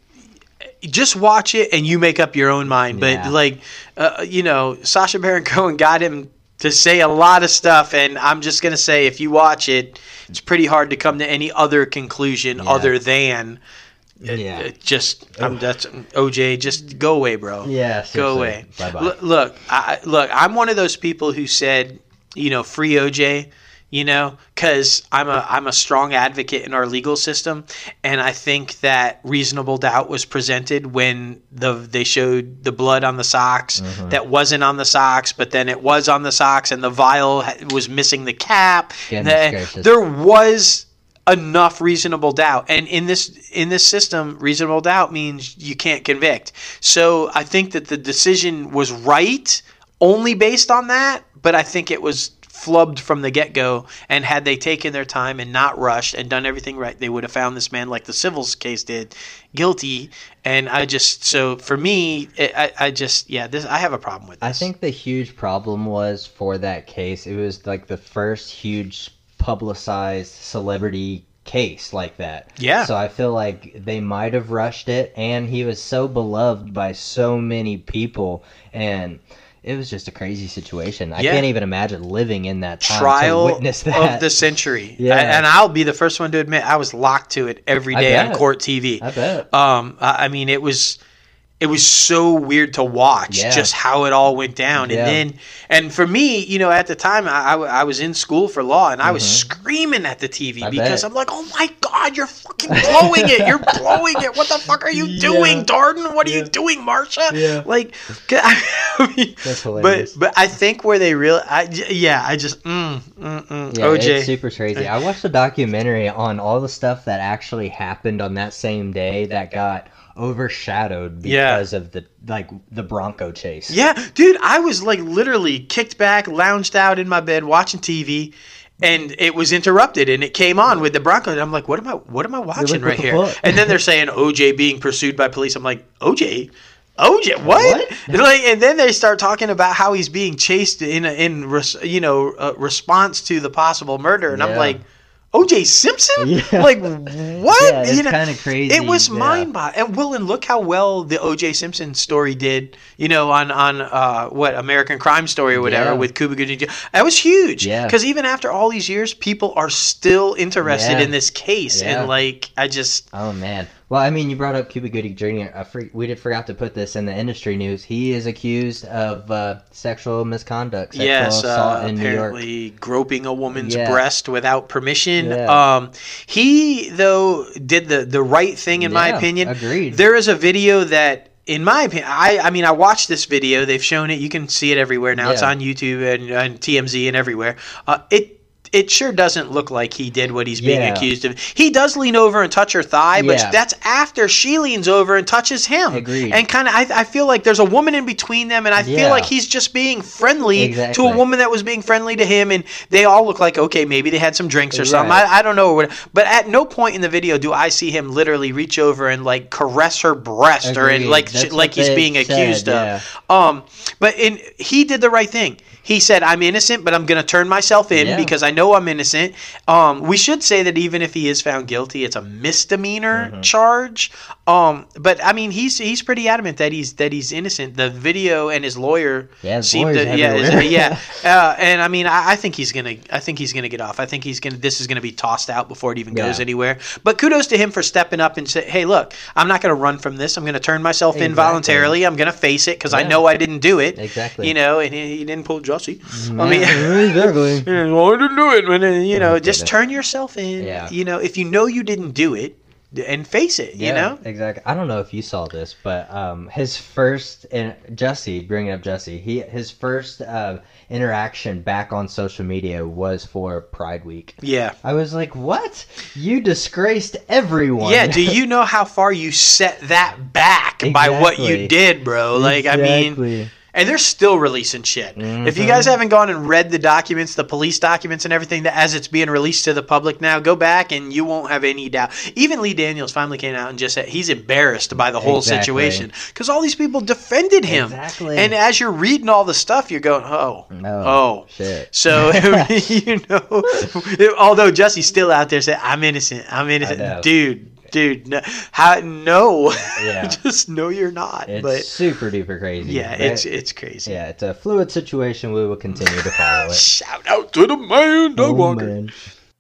Just watch it and you make up your own mind. But Yeah. like, uh, you know, Sacha Baron <laughs> Cohen got him to say a lot of stuff, and I'm just gonna say, if you watch it, it's pretty hard to come to any other conclusion Yeah. other than uh, Yeah. uh, just um, that's OJ. Just go away, bro. Yeah. go away. Bye-bye. Look, look, I, look. I'm one of those people who said, you know, free OJ. You know, because I'm a I'm a strong advocate in our legal system, and I think that reasonable doubt was presented when the they showed the blood on the socks Mhm. that wasn't on the socks, but then it was on the socks, and the vial was missing the cap. The- there was enough reasonable doubt and in this in this system reasonable doubt means you can't convict so i think that the decision was right only based on that but i think it was flubbed from the get go. And had they taken their time and not rushed and done everything right, they would have found this man, like the civils case did, guilty. And I just, so for me, it, I, I just, yeah, this I have a problem with this. I think the huge problem was for that case, it was like the first huge publicized celebrity case like that. Yeah. So I feel like they might have rushed it, and he was so beloved by so many people, and it was just a crazy situation. I Yeah. can't even imagine living in that time trial witness that. of the century. <laughs> Yeah. And I'll be the first one to admit I was locked to it every day on court TV. I bet. Um, I mean, it was it was so weird to watch Yeah. just how it all went down, Yeah. and then and for me, you know, at the time I I was in school for law, and I was screaming at the TV Mm-hmm. I because bet. I'm like, oh my god, you're fucking blowing it, you're blowing it. What the fuck are you <laughs> Yeah. doing, Darden? What are you doing, Marcia? Like, <laughs> I mean, That's but but I think where they really, I, yeah, I just mm, mm, mm, Yeah, OJ. it's super crazy. I watched a documentary on all the stuff that actually happened on that same day that got overshadowed Yeah. because of the like the Bronco chase. Yeah, dude, I was like literally kicked back, lounged out in my bed watching TV, and it was interrupted, and it came on with the Bronco And I'm like, what am I? What am I watching right here? And then they're saying OJ being pursued by police. I'm like, OJ. OJ, what? What? And <laughs> like, and then they start talking about how he's being chased in a, in res, you know uh, response to the possible murder, and I'm like, OJ Simpson? Yeah. Like what? Yeah, it's You know, kind of crazy. it was yeah. mind boggling. And Will, and look how well the O.J. Simpson story did. You know, on on uh, what American Crime Story or whatever Yeah. with Cuba Gooding. That was huge. Yeah. Because even after all these years, people are still interested in this case. And like, I just Oh man. Well, I mean, you brought up Cuba Gooding Jr. I for, we did forgot to put this in the industry news. He is accused of uh, sexual misconduct, sexual yes, assault uh, in New York. apparently groping a woman's Yeah. breast without permission. Yeah. Um, he though did the the right thing in my opinion. agreed. There is a video that. In my opinion, I, I mean, I watched this video. They've shown it. You can see it everywhere now. It's on YouTube and, and TMZ and everywhere. Uh, it it sure doesn't look like he did what he's being Yeah. accused of. He does lean over and touch her thigh, but Yeah. that's after she leans over and touches him. Agreed. And kind of, I, I feel like there's a woman in between them, and I feel like he's just being friendly to a woman that was being friendly to him, and they all look like okay, maybe they had some drinks or something. I, I don't know, what, but at no point in the video do I see him literally reach over and like caress her breast or Agreed. like That's sh- like he's being said, accused yeah. of. Um, but in he did the right thing. He said, "I'm innocent, but I'm going to turn myself in Yeah. because I know I'm innocent." Um, we should say that even if he is found guilty, it's a misdemeanor Mm-hmm. charge. Um, but I mean, he's he's pretty adamant that he's that he's innocent. The video and his lawyer Yeah, his seem to yeah is- yeah. <laughs> Uh, and I mean, I, I think he's gonna I think he's gonna get off. I think he's gonna this is gonna be tossed out before it even goes anywhere. But kudos to him for stepping up and say, "Hey, look, I'm not gonna run from this. I'm gonna turn myself in voluntarily. I'm gonna face it because I know I didn't do it." Exactly. You know, and he, he didn't pull Jussie. I mean. <laughs> exactly. <laughs> I didn't do it, but uh, you know, just turn yourself in. Yeah. You know, if you know you didn't do it, and face it. You know. exactly. I don't know if you saw this, but um, his first and Jesse bringing up Jesse, he his first uh, interaction back on social media was for Pride Week. Yeah. I was like, "What? You disgraced everyone." Yeah. Do you <laughs> know how far you set that back by what you did, bro? Like, I mean, Exactly. And they're still releasing shit. If you guys mm-hmm. haven't gone and read the documents, the police documents and everything that as it's being released to the public now, go back and you won't have any doubt. Even Lee Daniels finally came out and just said he's embarrassed by the whole Exactly. situation because all these people defended him. Exactly. And as you're reading all the stuff, you're going, oh, Oh, oh. shit. So <laughs> you know, <laughs> although Jesse's still out there saying, "I'm innocent, I'm innocent," dude, dude, no, how, no, <laughs> Yeah. just no, you're not. It's but super duper crazy. yeah, Right? it's it's crazy. yeah, it's a fluid situation. We will continue to follow it. <laughs> Shout out to the man, Doug Oh, Walker. man.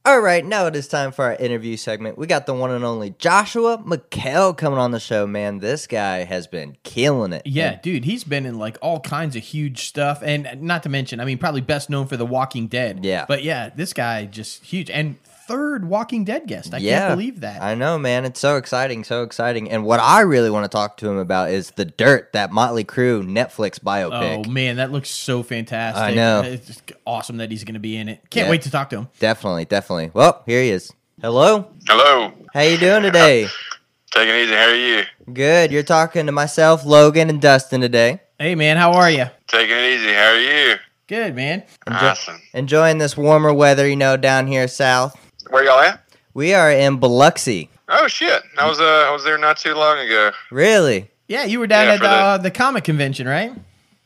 All right, now it is time for our interview segment. We got the one and only Joshua Mikel coming on the show, man. This guy has been killing it. Yeah, dude, he's been in like all kinds of huge stuff, and not to mention, I mean, probably best known for The Walking Dead. Yeah. but yeah, this guy just huge and third Walking Dead guest. I yeah, can't believe that. I know, man. It's so exciting, so exciting. And what I really want to talk to him about is The Dirt, that Motley Crue Netflix biopic. oh man, that looks so fantastic. I know. It's awesome that he's going to be in it. Can't Yeah. wait to talk to him. Definitely, definitely. Well, here he is. Hello. Hello. How you doing today? Taking it easy. How are you? Good. You're talking to myself, Logan, and Dustin today. Hey man, how are you? Taking it easy. How are you? Good, man. Enjoy- Awesome. enjoying this warmer weather, you know, down here south. Where y'all at? We are in Biloxi. Oh shit! I was uh I was there not too long ago. Really? Yeah, you were down Yeah, at for the- uh, the comic convention, right?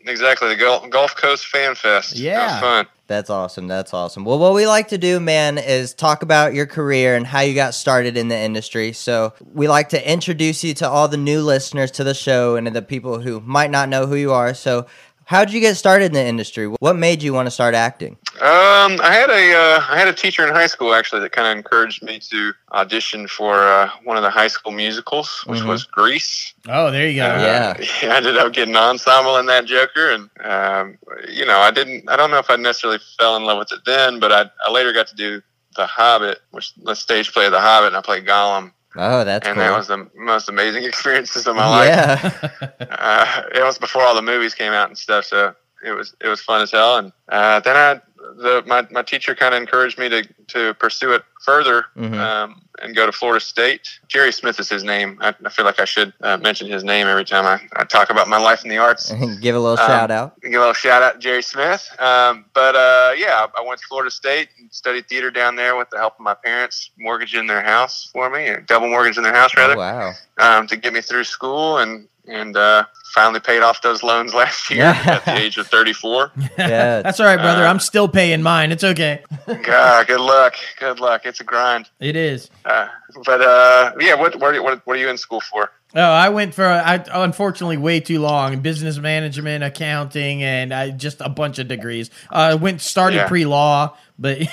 Exactly the Gulf, Gulf Coast Fan Fest. That Yeah. was fun. That's awesome. That's awesome. Well, what we like to do, man, is talk about your career and how you got started in the industry. So, we like to introduce you to all the new listeners to the show and to the people who might not know who you are. So, how did you get started in the industry? What made you want to start acting? Um, I had a uh, I had a teacher in high school actually that kind of encouraged me to audition for uh, one of the high school musicals, which Mhm. was Grease. Oh, there you go. Uh, Yeah. <laughs> I ended up getting ensemble in that Joker, and um, you know, I didn't. I don't know if I necessarily fell in love with it then, but I, I later got to do The Hobbit, which the stage play of The Hobbit, and I played Gollum, Oh, that's and cool. that was the most amazing <laughs> experiences of my life. yeah. <laughs> uh, it was before all the movies came out and stuff, so it was it was fun as hell. And uh, then I the my, my teacher kind of encouraged me to to pursue it further Mhm. um, and go to Florida State. Jerry Smith is his name. I, I feel like I should uh, mention his name every time I, I talk about my life in the arts. <laughs> Give a little Um, shout out. Give a little shout out to Jerry Smith. Um, but uh, yeah, I went to Florida State and studied theater down there with the help of my parents, mortgaging their house for me, or double mortgaging their house rather Oh, wow. um, to get me through school and and uh, finally paid off those loans <laughs> last year at the age of 34. <laughs> Yeah. <laughs> That's all right, brother. Uh, I'm still paying mine. It's okay. God, good luck, good luck. It's a grind. It is. Uh, but uh, yeah, what what, you- what what are you in school for? Oh, I went for I unfortunately way too long business management, accounting, and I just a bunch of degrees. I went started Yeah. pre law, but <laughs>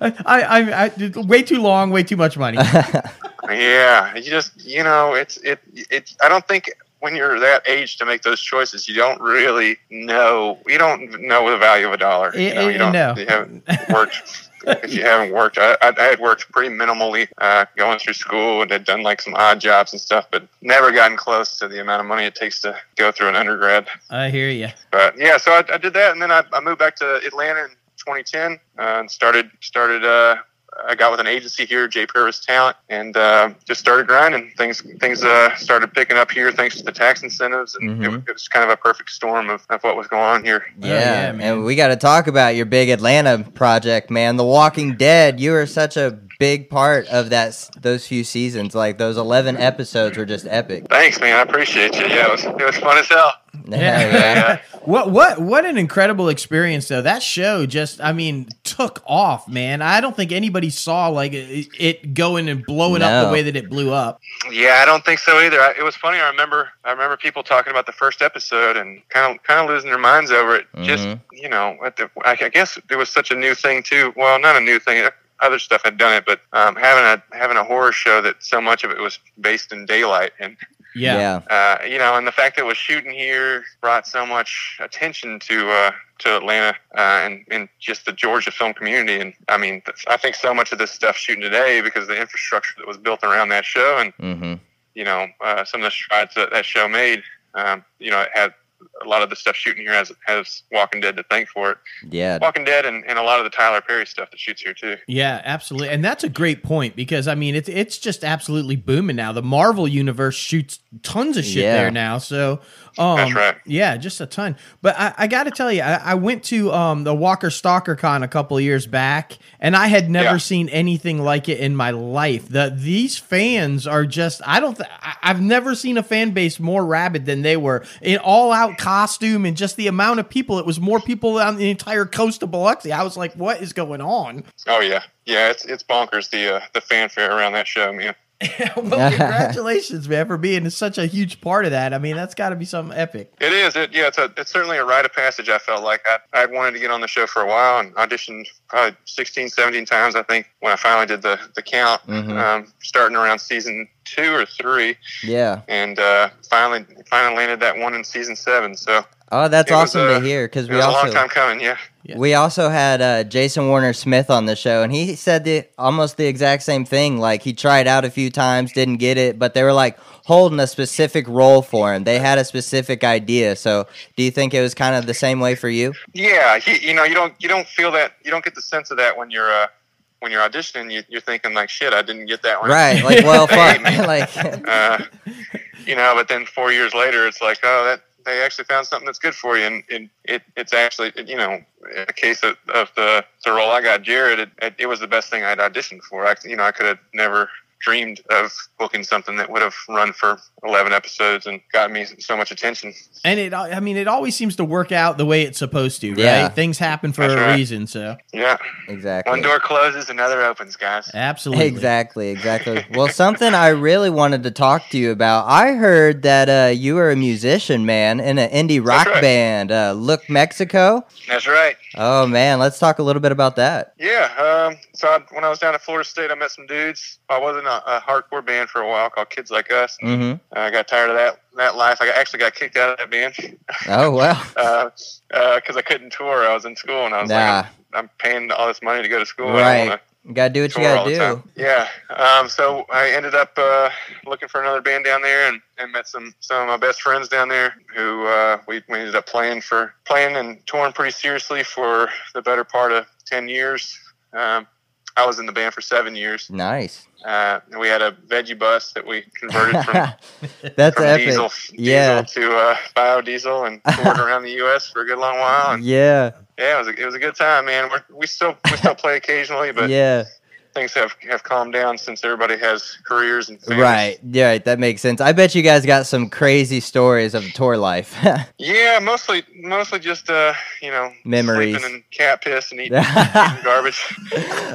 I, I I did way too long, way too much money. <laughs> Yeah, you just you know it's it it. I don't think when you're that age to make those choices, you don't really know. You don't know the value of a dollar. You Eh, know, eh, you don't. no. You haven't worked. if you haven't worked, I, I, I had worked pretty minimally uh, going through school and had done like some odd jobs and stuff, but never gotten close to the amount of money it takes to go through an undergrad. I hear you. But yeah, so I, I did that, and then I, I moved back to Atlanta in 2010 uh, and started started. Uh, I got with an agency here, J. Pervis Talent, and uh, just started grinding. Things things uh, started picking up here thanks to the tax incentives, and it, Mhm. it was kind of a perfect storm of, of what was going on here. Yeah, yeah, man. and we got to talk about your big Atlanta project, man. The Walking Dead. You were such a big part of that. Those few seasons, like those eleven episodes, were just epic. Thanks, man. I appreciate you. Yeah, it was it was fun as hell. <laughs> Yeah, Yeah. What what what an incredible experience though. That show just I mean took off, man. I don't think anybody saw like it, it going and blowing up the way that it blew up. Yeah, I don't think so either. I, it was funny. I remember I remember people talking about the first episode and kind of kind of losing their minds over it. Just Mhm. you know, at the, I, I guess it was such a new thing too. Well, not a new thing. Other stuff had done it, but um, having a having a horror show that so much of it was based in daylight and Yeah. uh, you know, and the fact that it was shooting here brought so much attention to uh, to Atlanta uh, and and just the Georgia film community. And I mean, I think so much of this stuff shooting today because of the infrastructure that was built around that show, and hmm you know, uh, some of the strides that that show made. Um, you know, it had a lot of the stuff shooting here has has Walking Dead to thank for it. Yeah, Walking Dead and, and a lot of the Tyler Perry stuff that shoots here too. Yeah, absolutely. And that's a great point because I mean it's it's just absolutely booming now. The Marvel universe shoots tons of shit Yeah. there now. So um That's right. yeah, just a ton. But I, I gotta tell you, I, I went to um the Walker Stalker Con a couple of years back and I had never Yeah. seen anything like it in my life. The these fans are just I don't th- I- I've never seen a fan base more rabid than they were. In all out costume and just the amount of people, it was more people on the entire coast of Biloxi. I was like, what is going on? Oh yeah, yeah. It's it's bonkers the uh, the fanfare around that show, man. <laughs> well, congratulations, man, for being such a huge part of that. I mean, that's got to be something epic. It is. It, yeah, it's a, it's certainly a rite of passage. I felt like I, I wanted to get on the show for a while and auditioned probably 16, 17 times. I think when I finally did the the count, Mhm. um, starting around season two or three, yeah. and uh, finally finally landed that one in season seven. So Oh, that's It was, awesome uh, to hear because we was a long also time coming. Yeah. We also had uh, Jason Warner Smith on the show, and he said the almost the exact same thing. Like he tried out a few times, didn't get it, but they were like holding a specific role for him. They had a specific idea. So, do you think it was kind of the same way for you? Yeah, he, you know, you don't you don't feel that you don't get the sense of that when you're uh, when you're auditioning. You, you're thinking like, shit, I didn't get that one. Right? Like, well, <laughs> fuck. <laughs> Like, Uh, you know, but then four years later, it's like, oh, that they actually found something that's good for you, and, and it it's actually you know in the case of, of the the role I got, Jared, it, it, it was the best thing I'd auditioned for. I you know I could have never dreamed of booking something that would have run for 11 episodes and got me so much attention. And it, I mean, it always seems to work out the way it's supposed to, right? Yeah. Things happen for That's a right. reason, so Yeah, exactly. one door closes, another opens, guys. absolutely. Exactly, exactly. well, something I really wanted to talk to you about. I heard that uh, you were a musician, man, in an indie rock right. band, uh, Look Mexico. That's right. Oh man, let's talk a little bit about that. Yeah. Um, so I, when I was down at Florida State, I met some dudes. I was in a, a hardcore band for a while called Kids Like Us. hmm I got tired of that that life. I actually got kicked out of that band Oh well, because uh, I couldn't tour. I was in school and I was nah, like, I'm, I'm paying all this money to go to school. Right. You gotta do what you gotta do. Yeah. Um, so I ended up uh, looking for another band down there and, and met some some of my best friends down there who uh, we, we ended up playing for playing and touring pretty seriously for the better part of ten years. Um, I was in the band for seven years. Nice. Uh, and we had a veggie bus that we converted from, <laughs> That's from epic. diesel, Yeah. diesel to uh, biodiesel and toured around the U.S. for a good long while. And <laughs> Yeah, yeah, it was a, it was a good time, man. We're, we still we still play occasionally, but <laughs> yeah. Things have, have calmed down since everybody has careers and families. Right. Yeah, right, that makes sense. I bet you guys got some crazy stories of tour life. <laughs> Yeah, mostly mostly just uh, you know, Memories. and cat piss and eating, <laughs> eating garbage.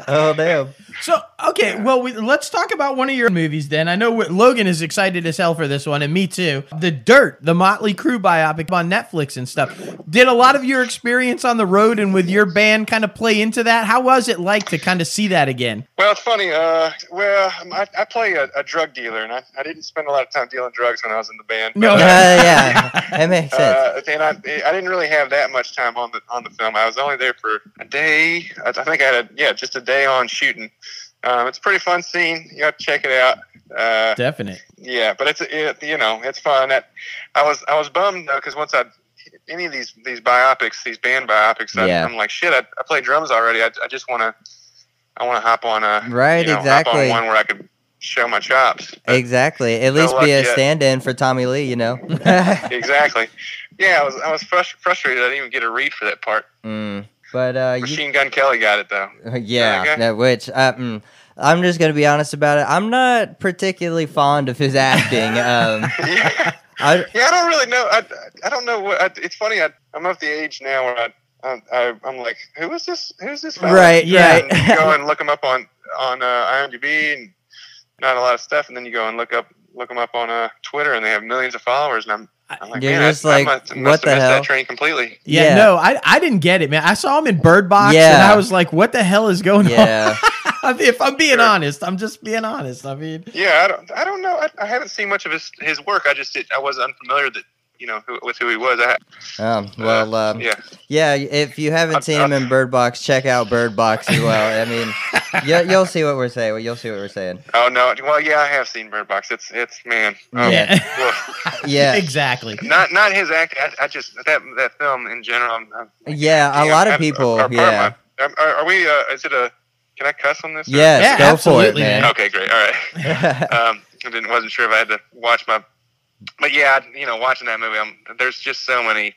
oh damn. So okay, well, we, let's talk about one of your movies then. I know what- Logan is excited as hell for this one, and me too. The Dirt, the Motley Crue biopic on Netflix and stuff. Did a lot of your experience on the road and with your band kind of play into that? How was it like to kind of see that again? Well, it's funny. Uh, well, I, I play a, a drug dealer, and I, I didn't spend a lot of time dealing drugs when I was in the band. No. Uh, yeah, <laughs> that makes sense. Uh, and I, I didn't really have that much time on the on the film. I was only there for a day. I, I think I had a, yeah, just a day on shooting. Um, it's a pretty fun scene. You have to check it out. Uh, Definite. yeah, but it's it, you know it's fun. That I was I was bummed though because once I any of these these biopics, these band biopics, I, Yeah. I'm like shit. I, I play drums already. I, I just want to I want to hop on a Right, you know, exactly. on one where I could show my chops. But- Exactly. At least be a yet. stand-in for Tommy Lee, you know. <laughs> <laughs> exactly. Yeah, I was I was frust- frustrated. I didn't even get a read for that part. mm. But uh, you, Machine Gun Kelly got it though. <laughs> yeah, which uh, mm, I'm just gonna be honest about it. I'm not particularly fond of his acting. Um, yeah, I, yeah. I don't really know. I, I don't know what. I, it's funny. I, I'm of the age now where I, I, I I'm like, who is this? Who's this? fella? Right, Yeah. And go <laughs> and look him up on on uh, IMDb and not a lot of stuff, and then you go and look up look them up on uh, Twitter, and they have millions of followers, and I'm. I'm like, You're man, just I, like, I must, what must the have missed hell? that train completely. Yeah, Yeah. no, I, I didn't get it, man. I saw him in Bird Box, Yeah. and I was like, "What the hell is going yeah, on?" <laughs> I if I'm being Sure. honest, I'm just being honest. I mean, Yeah, I don't, I don't know. I, I haven't seen much of his his work. I just did, I was unfamiliar that you know who, with who he was. I, um, well, um, yeah, yeah. If you haven't I'll- seen him in Bird Box, check out Bird Box as well. I mean, <laughs> you, you'll see what we're saying. You'll see what we're saying. Oh no! Well, yeah, I have seen Bird Box. It's it's man. Oh, yeah, <laughs> Yeah. exactly. not not his act. I, I just that that film in general. I'm, I'm, Yeah, a yeah, lot of I- people. Are, are, Yeah, Are, are, are we? Uh, is it a? Can I cuss on this? yes, Yeah, go absolutely, for it, man. man. Okay, great. All right. <laughs> Um, I didn't wasn't sure if I had to watch my, but yeah, you know, watching that movie, I'm, there's just so many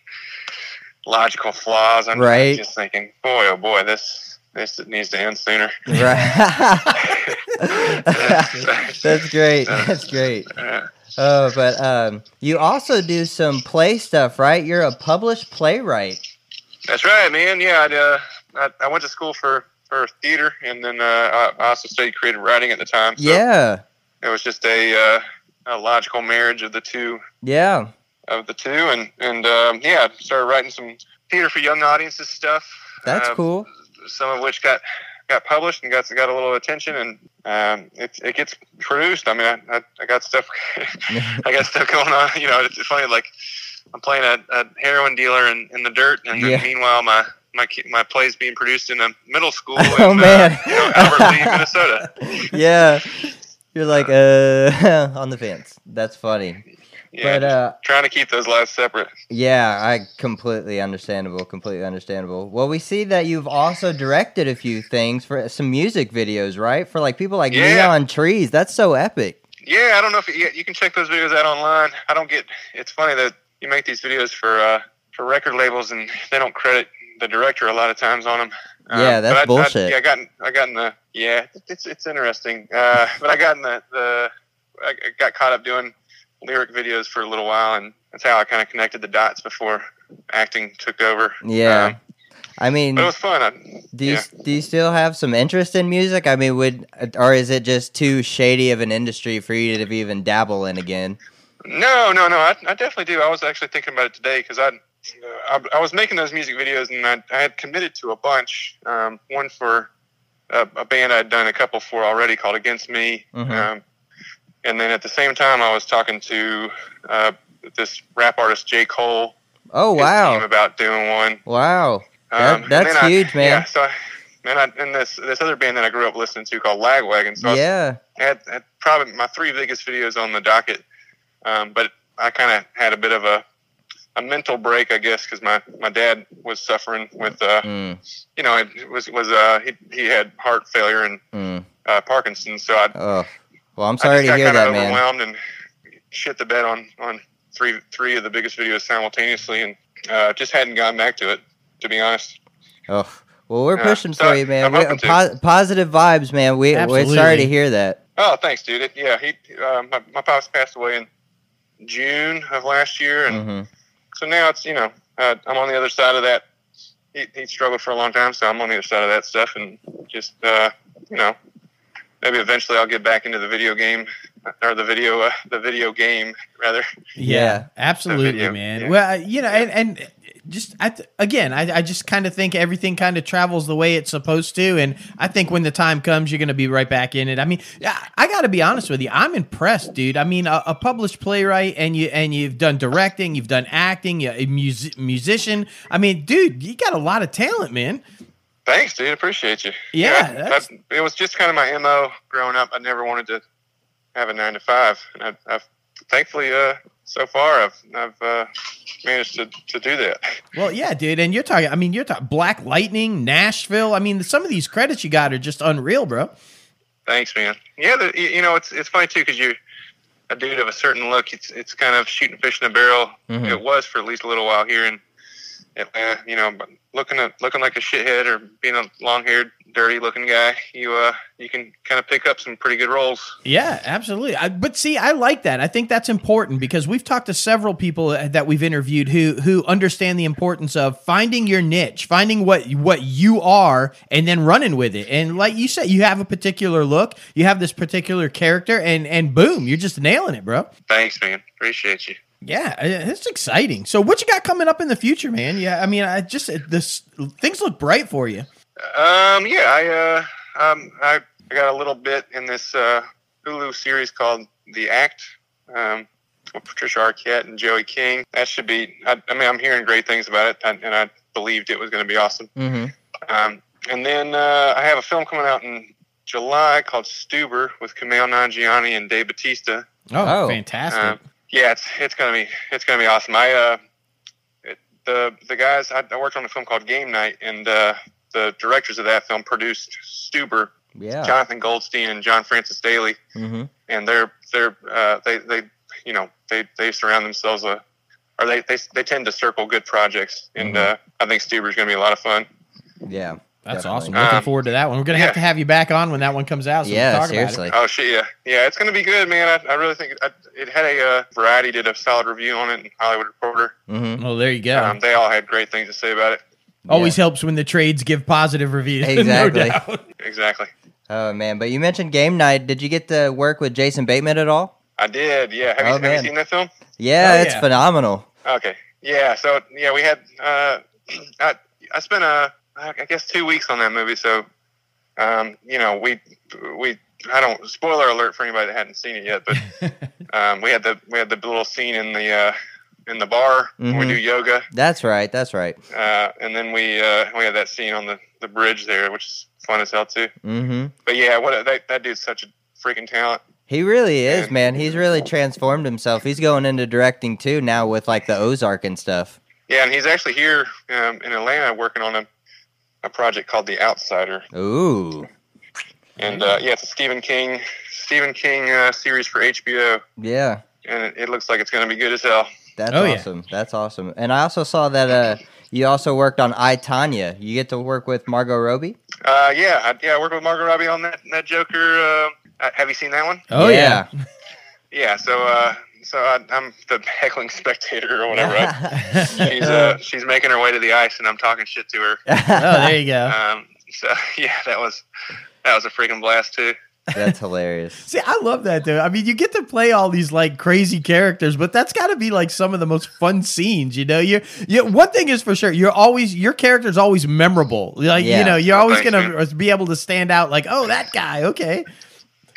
logical flaws. I'm Right. just thinking, boy, oh boy, this this needs to end sooner. Right. <laughs> <laughs> That's great. That's great. Uh, Oh, but um, you also do some play stuff, right? You're a published playwright. that's right, man. Yeah, I'd, uh, I, I went to school for for theater, and then uh, I I also studied creative writing at the time. So Yeah, it was just a, uh, a logical marriage of the two yeah, of the two, and and um, yeah, started writing some theater for young audiences stuff. that's Uh, cool. Some of which got got published and got got a little attention, and um, it it gets produced. I mean, I, I, I got stuff <laughs> I got stuff going on. You know, it's funny. Like I'm playing a, a heroin dealer in, in the dirt, and Yeah. meanwhile my my my play's being produced in a middle school <laughs> in Oh, man. uh, you know, Albert Lea, <laughs> Minnesota. yeah, you're like uh <laughs> on the fence. That's funny. Yeah, But uh, trying to keep those lives separate. yeah, I completely understandable. Completely understandable. Well, we see that you've also directed a few things for some music videos, right? For like people like Yeah. Neon Trees. That's so epic. Yeah, I don't know if you, you can check those videos out online. I don't get. It's funny that you make these videos for uh, for record labels, and they don't credit the director a lot of times on them. Yeah, that's I, bullshit. I, yeah, I got in, I got in the yeah, it's it's interesting. Uh, but I got in the the I got caught up doing lyric videos for a little while, and that's how I kind of connected the dots before acting took over. Yeah. Um, I mean, but it was fun. I, do you yeah. do you still have some interest in music? I mean, would or is it just too shady of an industry for you to even dabble in again? No, no, no. I, I definitely do. I was actually thinking about it today because I, I, I was making those music videos and I, I had committed to a bunch. Um, one for a, a band I'd done a couple for already called Against Me. Mhm. Um, and then at the same time, I was talking to uh, this rap artist J Cole. Oh wow, about doing one. wow, That- Um, that's then I- huge, man. Yeah. So, I, and, I, and this this other band that I grew up listening to called Lagwagon. So I yeah, had, had probably my three biggest videos on the docket, um, but I kind of had a bit of a a mental break, I guess, because my, my dad was suffering with, uh, mm, you know, it was was uh, he he had heart failure and mm. uh, Parkinson's, so I, Oh, well, I'm I sorry just to hear kind that, of man. overwhelmed and shit the bed on on three three of the biggest videos simultaneously, and uh, just hadn't gotten back to it, to be honest. Oh, well, we're Yeah, pushing so for you, man. We, hoping to. po- positive vibes, man. We we're sorry to hear that. Oh, thanks, dude. It, yeah, he uh, my my pops passed away in June of last year, and hmm so now it's you know uh, I'm on the other side of that. He, he struggled for a long time, so I'm on the other side of that stuff, and just uh, you know maybe eventually I'll get back into the video game or the video uh, the video game rather. Yeah, Yeah. absolutely, video, man. yeah. Well, you know, and, and just I th- again, I, I just kind of think everything kind of travels the way it's supposed to, and I think when the time comes, you're going to be right back in it. I mean, I, I got to be honest with you, I'm impressed, dude. I mean, a, a published playwright, and you and you've done directing, you've done acting, you're a music, musician. I mean, dude, you got a lot of talent, man. Thanks, dude. Appreciate you. Yeah, I- that's- I- it was just kind of my mo growing up. I never wanted to have a nine to five, and I've, I've thankfully uh, so far I've I've uh, managed to, to do that. Well, yeah, dude, and you're talking. I mean, you're talking Black Lightning, Nashville. I mean, some of these credits you got are just unreal, bro. Thanks, man. Yeah, the, you know it's it's funny too because you're a dude of a certain look. It's it's kind of shooting fish in a barrel. Mhm. It was for at least a little while here in Atlanta. You know, but looking at looking like a shithead or being a long haired, dirty looking guy, you uh you can kind of pick up some pretty good roles. Yeah, absolutely. I, but see, I like that. I think that's important because we've talked to several people that we've interviewed who who understand the importance of finding your niche, finding what what you are, and then running with it. And like you said, you have a particular look, you have this particular character, and and boom, you're just nailing it, bro. Thanks, man. Appreciate you. Yeah, uh, it's exciting. So, what you got coming up in the future, man? Yeah, I mean, I just this things look bright for you. Um, yeah, I uh, um, I, I got a little bit in this uh, Hulu series called The Act. Um, with Patricia Arquette and Joey King. That should be. I, I mean, I'm hearing great things about it, and, and I believed it was going to be awesome. hmm Um, and then uh, I have a film coming out in July called Stuber with Kumail Nanjiani and Dave Bautista. Oh, Oh. fantastic! Um, yeah, it's it's gonna be it's gonna be awesome. I uh, it, the the guys I, I worked on a film called Game Night, and uh, the directors of that film produced Stuber, Yeah. Jonathan Goldstein and John Francis Daly, hmm and they're they're uh, they they you know they they surround themselves uh or they, they they tend to circle good projects, and Mhm. uh, I think Stuber's gonna be a lot of fun. Yeah. That's definitely. awesome. Looking Um, forward to that one. We're gonna have to have you back on when that one comes out. So we can Yeah. talk about it. Seriously. Oh shit, yeah, yeah, it's gonna be good, man. I, I really think it, I, it had a uh, Variety did a solid review on it, in Hollywood Reporter. hmm Well, there you go. Um, they all had great things to say about it. Always helps when the trades give positive reviews. <laughs> Exactly. doubt. Exactly. Oh man, but you mentioned game night. Did you get to work with Jason Bateman at all? I did. Yeah. Have, Oh, you, have you seen that film? Yeah, Oh, it's yeah. phenomenal. Okay. Yeah. So yeah, we had. Uh, <clears throat> I I spent uh, I guess two weeks on that movie. So, um, you know, we we I don't spoiler alert for anybody that hadn't seen it yet, but <laughs> um, we had the we had the little scene in the uh, in the bar where we do yoga, That's right. That's right. uh, and then we uh, we had that scene on the, the bridge there, which is fun as hell too. hmm But yeah, what a, that that dude's such a freaking talent. He really is, And- man. He's really transformed himself. He's going into directing too now with like the Ozark and stuff. Yeah, and he's actually here um, in Atlanta working on a a project called The Outsider. Ooh, And uh, yeah, it's a Stephen King Stephen King uh, series for HBO, yeah. and it, it looks like it's going to be good as hell. That's Oh, yeah. awesome. That's awesome. And I also saw that uh, you also worked on I Tonya. You get to work with Margot Robbie. Uh, yeah, I, yeah, I worked with Margot Robbie on that that Joker. Uh, uh, have you seen that one? Oh yeah. Yeah. <laughs> So, uh, so I, I'm the <laughs> heckling spectator or whatever. I, <laughs> she's uh, she's making her way to the ice, and I'm talking shit to her. Oh, there you go. Um, so yeah, that was that was a freaking blast too. That's hilarious. <laughs> See, I love that dude. I mean, you get to play all these like crazy characters, but that's got to be like some of the most fun scenes. You know, you you one thing is for sure, you're always your character's always memorable. Like Yeah. you know, you're always gonna be able to stand out. Like, oh, that guy. Okay,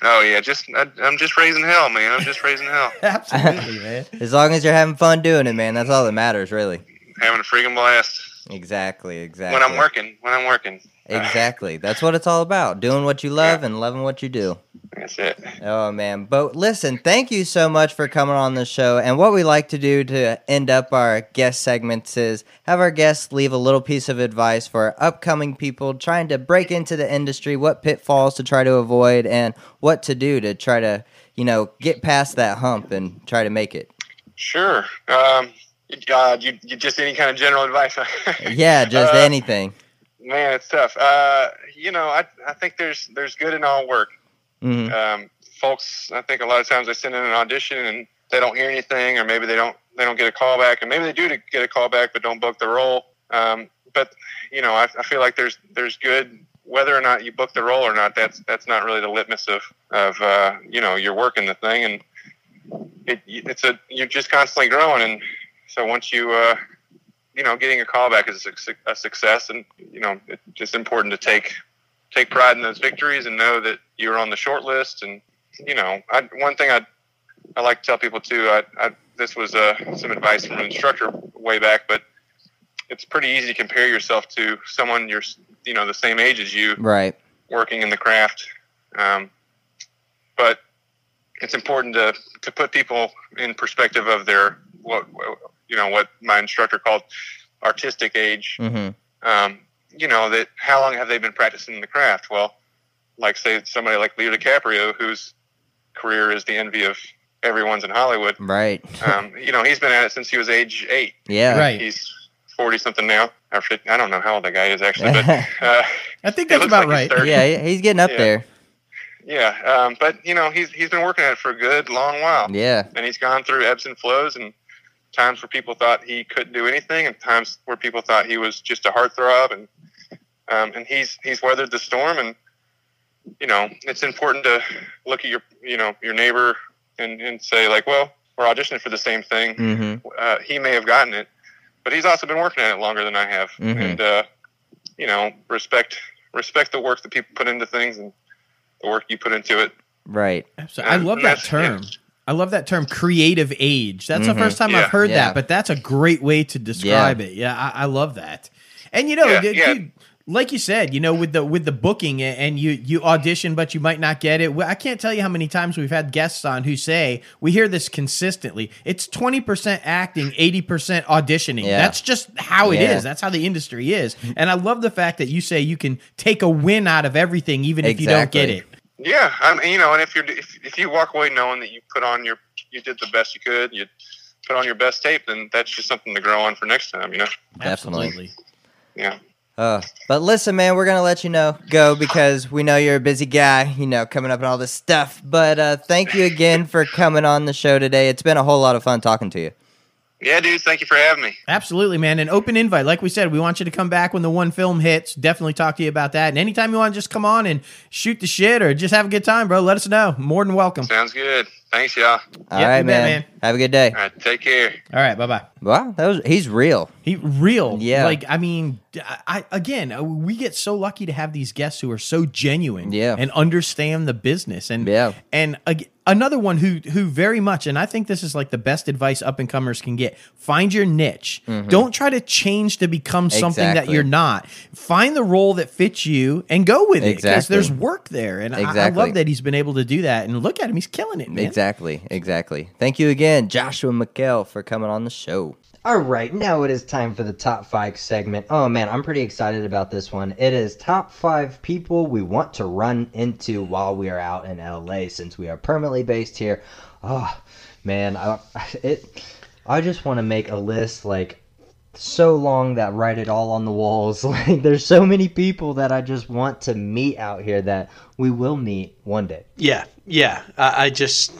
Oh yeah, just I, I'm just raising hell, man. I'm just raising hell, <laughs> absolutely, man. <laughs> As long as you're having fun doing it, man, that's all that matters, really. having a freaking blast Exactly. Exactly. when I'm working. When I'm working. Exactly. That's what it's all about. Doing what you love and loving what you do. That's it. Oh man. But listen, thank you so much for coming on the show. And what we like to do to end up our guest segments is have our guests leave a little piece of advice for upcoming people trying to break into the industry, what pitfalls to try to avoid and what to do to try to, you know, get past that hump and try to make it. Sure. Um, uh, you, you just any kind of general advice? <laughs> Yeah, just Uh, anything. Man, it's tough. Uh, you know, I I think there's there's good in all work. hmm Um, folks, I think a lot of times they send in an audition and they don't hear anything, or maybe they don't they don't get a call back, and maybe they do get a call back but don't book the role. Um, but you know, I, I feel like there's there's good whether or not you book the role or not. That's that's not really the litmus of of uh, you know you're working the thing, and it it's a you're just constantly growing, and so once you uh, you know getting a call back is a, suc- a success, and you know it's just important to take take pride in those victories and know that you're on the short list. And you know, I, one thing I I like to tell people too. I, I this was uh, some advice from an instructor way back, but it's pretty easy to compare yourself to someone you're you know the same age as you Right. working in the craft. Um, but it's important to, to put people in perspective of their what you know what my instructor called artistic age. hmm Um, you know that how long have they been practicing the craft? Well, like say somebody like Leo DiCaprio, whose career is the envy of everyone's in Hollywood. Right. <laughs> Um, you know he's been at it since he was age eight. Yeah. Right. He's forty something now. Or 50, I don't know how old that guy is actually, but <laughs> uh, I think that's about like right. 30. Yeah, he's getting up Yeah. there. Yeah, um, but you know he's he's been working at it for a good long while, Yeah. and he's gone through ebbs and flows, and times where people thought he couldn't do anything, and times where people thought he was just a heartthrob, and um, and he's he's weathered the storm, and you know it's important to look at your you know your neighbor and and say like, well, we're auditioning for the same thing. hmm Uh, he may have gotten it, but he's also been working at it longer than I have, Mhm. and uh, you know respect respect the work that people put into things and the work you put into it. Right. So I love that that's- term. I love that term, creative age. That's the Mhm. first time Yeah. I've heard Yeah. that, but that's a great way to describe it. Yeah, I, I love that. And you know, Yeah, dude, yeah. dude, like you said, you know, with the with the booking and you you audition, but you might not get it. I can't tell you how many times we've had guests on who say we hear this consistently. It's twenty percent acting, eighty percent auditioning. Yeah. That's just how it is. Yeah. That's how the industry is. And I love the fact that you say you can take a win out of everything, even if you don't get it. Yeah, I mean, you know, and if you're if, if you walk away knowing that you put on your you did the best you could, you put on your best tape, then that's just something to grow on for next time. You know. Definitely. Yeah. Uh, but listen, man, we're gonna let you know go because we know you're a busy guy, you know, coming up and all this stuff. But uh, thank you again for coming on the show today. It's been a whole lot of fun talking to you. Yeah, dude. Thank you for having me. Absolutely, man. An open invite. Like we said, we want you to come back when the one film hits. Definitely talk to you about that. And anytime you want to just come on and shoot the shit or just have a good time, bro, let us know. More than welcome. Sounds good. Thanks, y'all. All Yep, right, you bet, man. man. Have a good day. All right, take care. All right, bye bye. Wow, that was he's real. He real, Yeah. Like I mean, I, again, uh, we get so lucky to have these guests who are so genuine, Yeah. and understand the business, and Yeah. and another one who who very much, and I think this is like the best advice up and comers can get: find your niche. Don't try to change to become something that Mm-hmm. You're not. Find the role that fits you and go with it because there's work there, and I- I, love that he's been able to do that. And look at him, he's killing it, man. Exactly, exactly. Thank you again, Joshua Mikel, for coming on the show. All right, now it is time for the top five segment. Oh man, I'm pretty excited about this one. It is top five people we want to run into while we are out in LA since we are permanently based here. Oh man, I, it. I just want to make a list like so long that write it all on the walls. <laughs> Like there's so many people that I just want to meet out here that we will meet one day. Yeah, yeah. I, I just,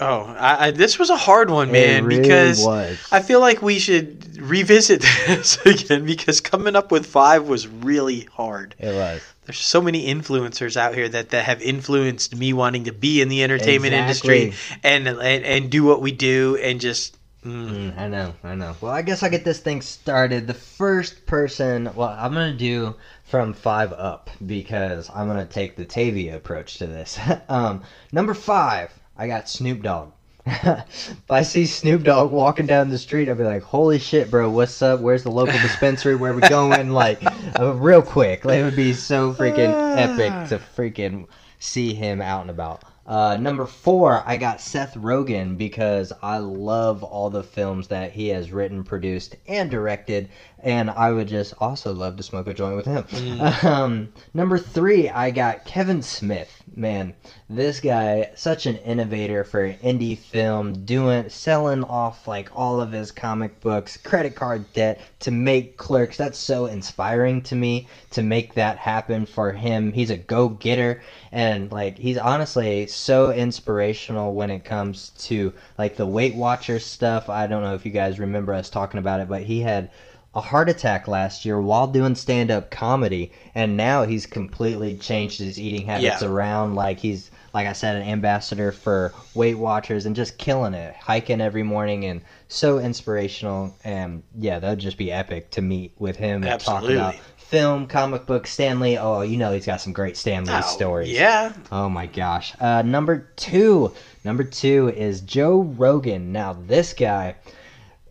oh, I, I, this was a hard one, man, really because was. I feel like we should revisit <laughs> this again because coming up with five was really hard. it was. There's so many influencers out here that, that have influenced me wanting to be in the entertainment Exactly. industry and, and and do what we do and just mm, Mm, I know, I know. Well, I guess I'll get this thing started. The first person, well, I'm going to do from five up because I'm going to take the Tavia approach to this. <laughs> um, number five, I got Snoop Dogg. <laughs> if I see Snoop Dogg walking down the street, I'll be like, holy shit, bro, what's up? Where's the local dispensary? Where we going? <laughs> Like, uh, real quick. Like, it would be so freaking epic to freaking see him out and about. Uh, number four, I got Seth Rogen because I love all the films that he has written, produced, and directed, and I would just also love to smoke a joint with him. <laughs> Um, number three, I got Kevin Smith. Man, this guy, such an innovator for indie film, doing selling off like all of his comic books, credit card debt to make clerks. That's so inspiring to me to make that happen for him. He's a go-getter and like he's honestly so inspirational when it comes to like the Weight Watchers stuff. I don't know if you guys remember us talking about it, but he had a heart attack last year while doing stand-up comedy and now he's completely changed his eating habits Yeah. around like he's like I said an ambassador for Weight Watchers and just killing it hiking every morning and so inspirational and yeah that would just be epic to meet with him and talk about film comic book Stan Lee oh you know he's got some great Stan Lee oh, stories Yeah, Oh my gosh. Uh, number two. Number two is Joe Rogan. Now, this guy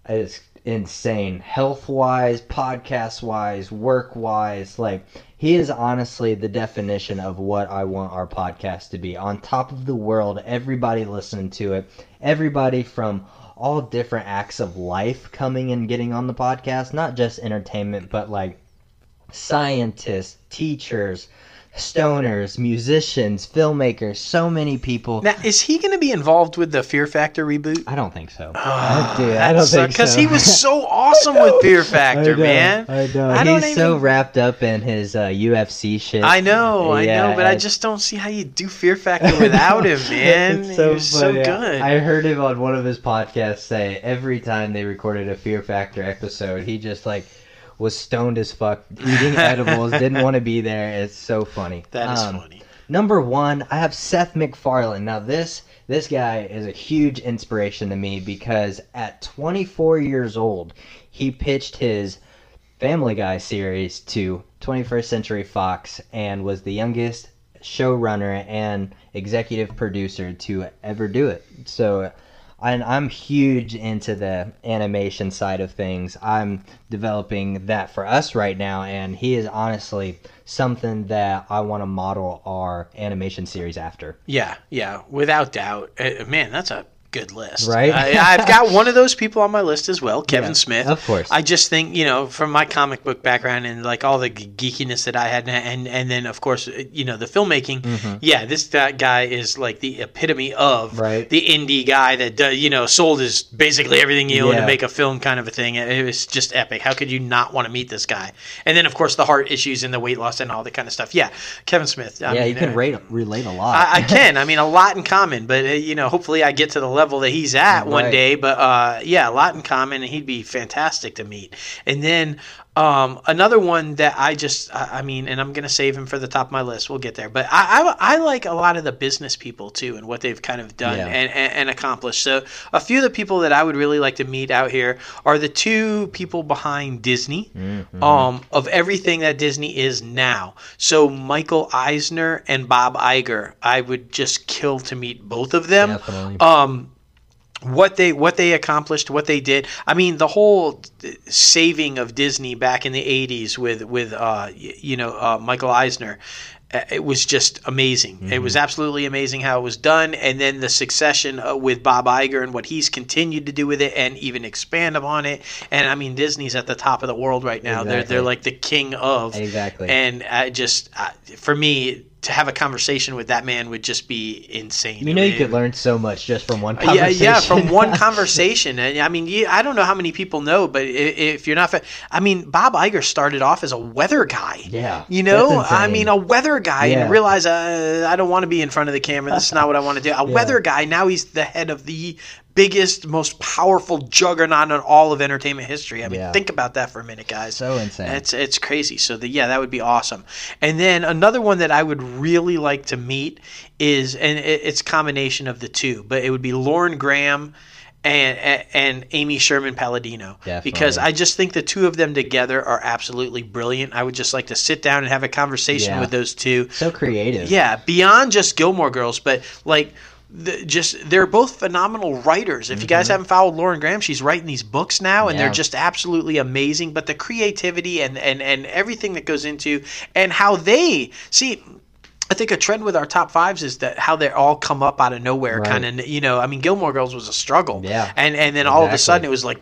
is insane. Health wise, podcast wise, work wise. Like, he is honestly the definition of what I want our podcast to be. On top of the world, everybody listening to it, everybody from all different acts of life coming and getting on the podcast, not just entertainment, but like scientists, teachers, stoners, musicians, filmmakers, so many people. now is he going to be involved with the Fear Factor reboot? I don't think so. Ah, Dude, I don't think because so. he was so awesome with <laughs> Fear Factor, I man. I know. I don't He's so even- wrapped up in his uh, UFC shit. I know, I know, but I and- just don't see how you do Fear Factor without him, <laughs> man. It's he so was so good. I heard him on one of his podcasts say every time they recorded a Fear Factor episode, he just like was stoned as fuck, eating <laughs> edibles, didn't want to be there. It's so funny. that is Um, funny. Number one, I have Seth MacFarlane. Now this this guy is a huge inspiration to me because at 24 years old, he pitched his Family Guy series to 21st Century Fox and was the youngest showrunner and executive producer to ever do it. So and I'm huge into the animation side of things. I'm developing that for us right now, and he is honestly something that I want to model our animation series after. Yeah, yeah, without doubt. Uh, man, that's a good list. Right? I, I've got one of those people on my list as well, Kevin Yeah, Smith. of course. I just think you know from my comic book background and like all the geekiness that I had, and and then of course uh, you know the filmmaking. Yeah, this that guy is like the epitome of Mm-hmm. Right. the indie guy that do- you know sold his basically everything he owned Yeah. to make a film kind of a thing. It was just epic. How could you not want to meet this guy? And then of course the heart issues and the weight loss and all that kind of stuff. Yeah, Kevin Smith. I yeah, mean, you can uh, rate, relate a lot. I, I <laughs> can. I mean, a lot in common, but uh, you know, hopefully, I get to the level that he's at one day. But uh, yeah, a lot in common, and he'd be fantastic to meet. And then um, another one that I just, I, I mean, and I'm gonna save him for the top of my list. We'll get there, but I, I, I like a lot of the business people too, and what they've kind of done Yeah. and, and, and accomplished. So a few of the people that I would really like to meet out here are the two people behind Disney Mhm. um, of everything that Disney is now. So Michael Eisner and Bob Iger, I would just kill to meet both of them. Definitely. Um, what they what they accomplished, what they did. I mean, the whole saving of Disney back in the '80s with with uh, you know uh, Michael Eisner. uh, It was just amazing. It was absolutely amazing how it was done, and then the succession uh, with Bob Iger and what he's continued to do with it, and even expand upon it. And I mean, Disney's at the top of the world right now. They're they're like the king of Exactly. and I just uh, for me to have a conversation with that man would just be insane. You know, I you could learn so much just from one <laughs> yeah, conversation. yeah, from one <laughs> conversation. And I mean, you, I don't know how many people know, but if you're not, I mean, Bob Iger started off as a weather guy. Yeah, You know, I mean, a weather guy, Yeah. and realize uh, I don't want to be in front of the camera. This is not what I want to do. A <laughs> Yeah. weather guy. Now he's the head of the biggest, most powerful juggernaut in all of entertainment history. I mean, Yeah. think about that for a minute, guys. so insane. It's it's crazy. So the, yeah, that would be awesome. And then another one that I would really like to meet is, and it, it's combination of the two, but it would be Lauren Graham. And, and Amy Sherman Palladino Definitely. because I just think the two of them together are absolutely brilliant. I would just like to sit down and have a conversation Yeah. with those two. so creative. Yeah, beyond just Gilmore Girls, but like the, just they're both phenomenal writers. If you guys haven't followed Lauren Graham, she's writing these books now, and Mm-hmm. Yeah. they're just absolutely amazing. But the creativity and and and everything that goes into and how they see. I think a trend with our top fives is that how they all come up out of nowhere, Right. kind of. You know, I mean, Gilmore Girls was a struggle, Yeah. and and then all of a sudden it was like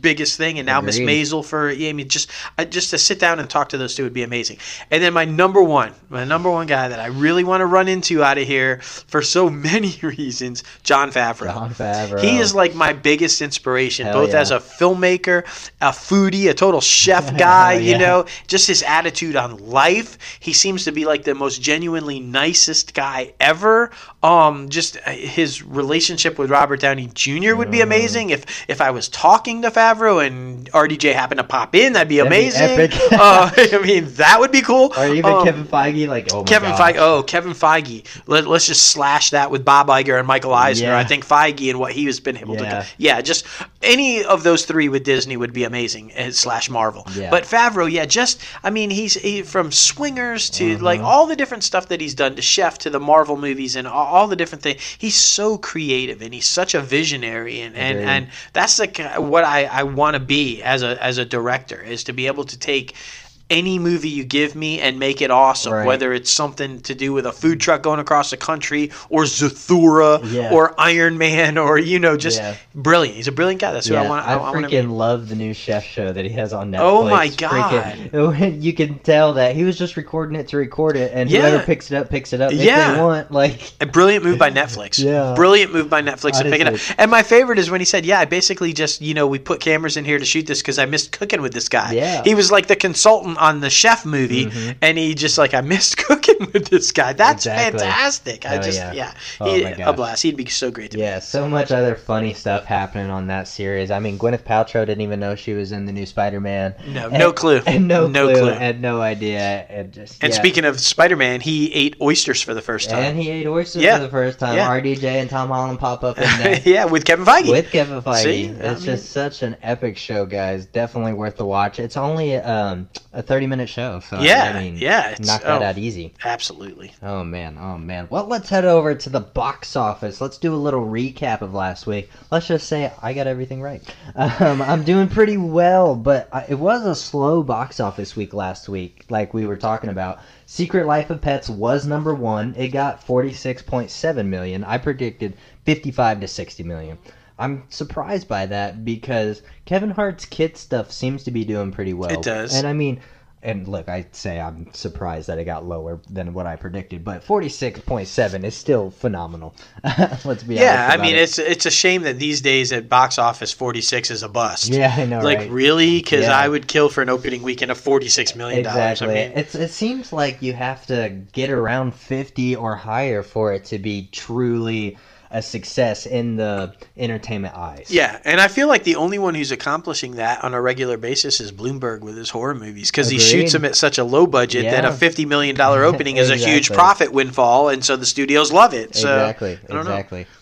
biggest thing, and now Miss. Maisel for yeah, I mean, just I, just to sit down and talk to those two would be amazing. And then my number one, my number one guy that I really want to run into out of here for so <laughs> many reasons, Jon Favreau. Jon Favreau. He is like my biggest inspiration, Hell both yeah. as a filmmaker, a foodie, a total chef <laughs> guy, Hell you know, just his attitude on life. He seems to be like the most genuinely nicest guy ever. Um, just uh, his relationship with Robert Downey Jr. would be Mm. amazing. If if I was talking to Favreau and RDJ happened to pop in, that'd be That'd be amazing. epic. <laughs> uh, I mean, that would be cool. or even Um, Kevin Feige, like oh Kevin gosh. Feige. Oh, Kevin Feige. Let, let's just slash that with Bob Iger and Michael Eisner. Yeah. I think Feige and what he has been able Yeah. to. Yeah, just any of those three with Disney would be amazing. eh, Slash Marvel. Yeah. But Favreau, yeah, just I mean, he's he, from Swingers to Mm-hmm. like all the different stuff that he's done to Chef to the Marvel movies and all, all the different things. He's so creative and he's such a visionary and and, and that's the what I, I want to be as a as a director is to be able to take any movie you give me and make it awesome Right. whether it's something to do with a food truck going across the country or Zathura Yeah. or Iron Man or you know just Yeah. brilliant he's a brilliant guy that's who Yeah, I want I, I, freaking love the new chef show that he has on Netflix. Oh my Freaking- <laughs> you can tell that he was just recording it to record it, and whoever picks it up picks it up Yeah. they want. Like, A brilliant move by <laughs> Netflix. Yeah. Brilliant move by Netflix to pick it up. And my favorite is when he said, "Yeah, I basically just you know we put cameras in here to shoot this because I missed cooking with this guy." Yeah. He was like the consultant on the Chef movie, Mhm. and he just like I missed <laughs> cooking with this guy. That's Exactly. fantastic. I Oh, just yeah. yeah, Oh, He- my a blast. He'd be so great to be. yeah, so much other funny stuff happening on that series. I mean, Gwyneth Paltrow didn't even know she was in the new Spider-Man. No, And- no clue. <laughs> And no, No clue, clue. and no idea. And just And yeah. speaking of Spider-Man, he ate oysters for the first time. and he ate oysters Yeah. for the first time. Yeah. RDJ and Tom Holland pop up in <laughs> there. yeah, with Kevin Feige. with Kevin Feige. See? it's I mean- just such an epic show, guys. Definitely worth the watch. It's only um, a thirty-minute show, so yeah, I mean, yeah. It's, knock that oh, out easy. Absolutely. Oh man, oh man. Well, let's head over to the box office. Let's do a little recap of last week. Let's just say I got everything right. <laughs> Um, I'm doing pretty well, but I, it was a slow box office week last week, like we were talking about. Secret Life of Pets was number one. It got 46.7 million. I predicted 55 to 60 million. I'm surprised by that because Kevin Hart's kid stuff seems to be doing pretty well. It does. And I mean, and look, I'd say I'm surprised that it got lower than what I predicted, but 46.7 is still phenomenal. <laughs> Let's be Yeah. I mean it. it's it's a shame that these days at box office 46 is a bust. Yeah, I know, Like right? really, because Yeah. I would kill for an opening weekend of 46 million dollars. Exactly. I mean, it's it seems like you have to get around 50 or higher for it to be truly a success in the entertainment eyes. yeah, and I feel like the only one who's accomplishing that on a regular basis is Bloomberg with his horror movies because he shoots them at such a low budget that a 50 million dollar opening is a <laughs> huge profit windfall, and so the studios love it. So exactly. I don't know.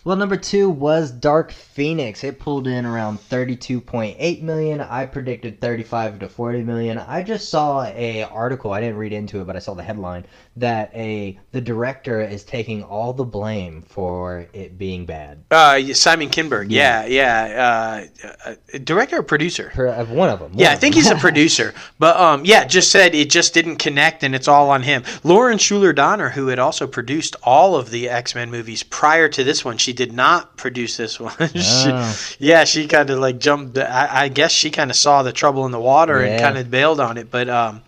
Well, number two was Dark Phoenix. It pulled in around 32.8 million. I predicted 35 to 40 million. I just saw a article. I didn't read into it, but I saw the headline that a the director is taking all the blame for it being bad. Uh, Simon Kinberg, yeah, yeah, uh, uh, director or producer. Per, one of them. Yeah, one I think them. he's a <laughs> producer. But um, yeah, just said it just didn't connect and it's all on him. Lauren Shuler Donner, who had also produced all of the X Men movies prior to this one, she did not produce this one. <laughs> She- Oh. yeah, she kind of like jumped. I, I guess she kind of saw the trouble in the water and kind of bailed on it. But um,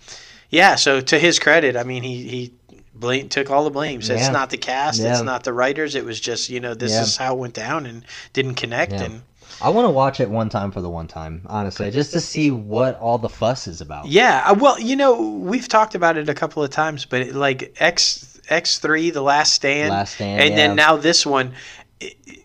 yeah, so to his credit, I mean, he he blame took all the blame. Said Yeah. it's not the cast, Yeah. it's not the writers. It was just you know this Yeah. is how it went down and didn't connect. Yeah. And I want to watch it one time for the one time, honestly, just to see what all the fuss is about. yeah, uh, well, you know we've talked about it a couple of times, but it, like X X three, The Last Stand, Last Stand, and yeah. then now this one.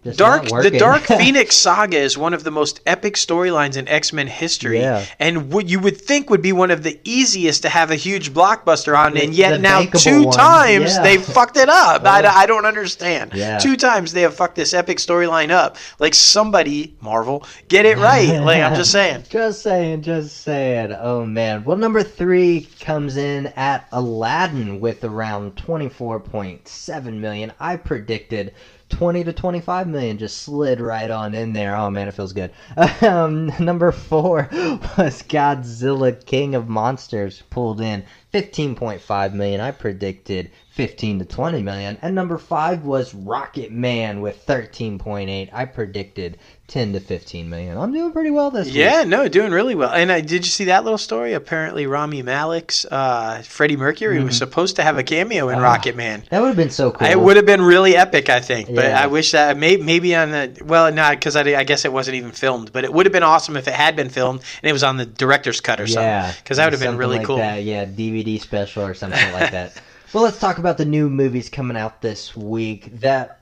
Just Dark, the. Dark <laughs> Phoenix saga is one of the most epic storylines in X Men history, Yeah. and what you would think would be one of the easiest to have a huge blockbuster on, and yet now two one, times yeah. they fucked it up. I, <laughs> oh. I don't understand. Yeah. Two times they have fucked this epic storyline up. Like somebody, Marvel, get it right. <laughs> like I'm just saying. Just saying, just saying. Oh man. Well, number three comes in at Aladdin with around 24.7 million. I predicted 20 to 25 million. Just slid right on in there. Oh man, it feels good. <laughs> Um, number four <laughs> was Godzilla King of Monsters, pulled in 15.5 million. I predicted 15 to 20 million. And number five was Rocket Man with 13.8. I predicted 10 to 15 million. I'm doing pretty well this week. Yeah, no, doing really well. And I did you see that little story? Apparently, Rami Malek's uh, Freddie Mercury was supposed to have a cameo in Ah. Rocket Man. That would have been so cool. It would have been really epic, I think. But Yeah. I wish that may, maybe on the well, not because I, I guess it wasn't even filmed. But it would have been awesome if it had been filmed and it was on the director's cut or Yeah, something. Because that would have been really like cool. That. Yeah, DVD special or something like that. <laughs> Well, let's talk about the new movies coming out this week. That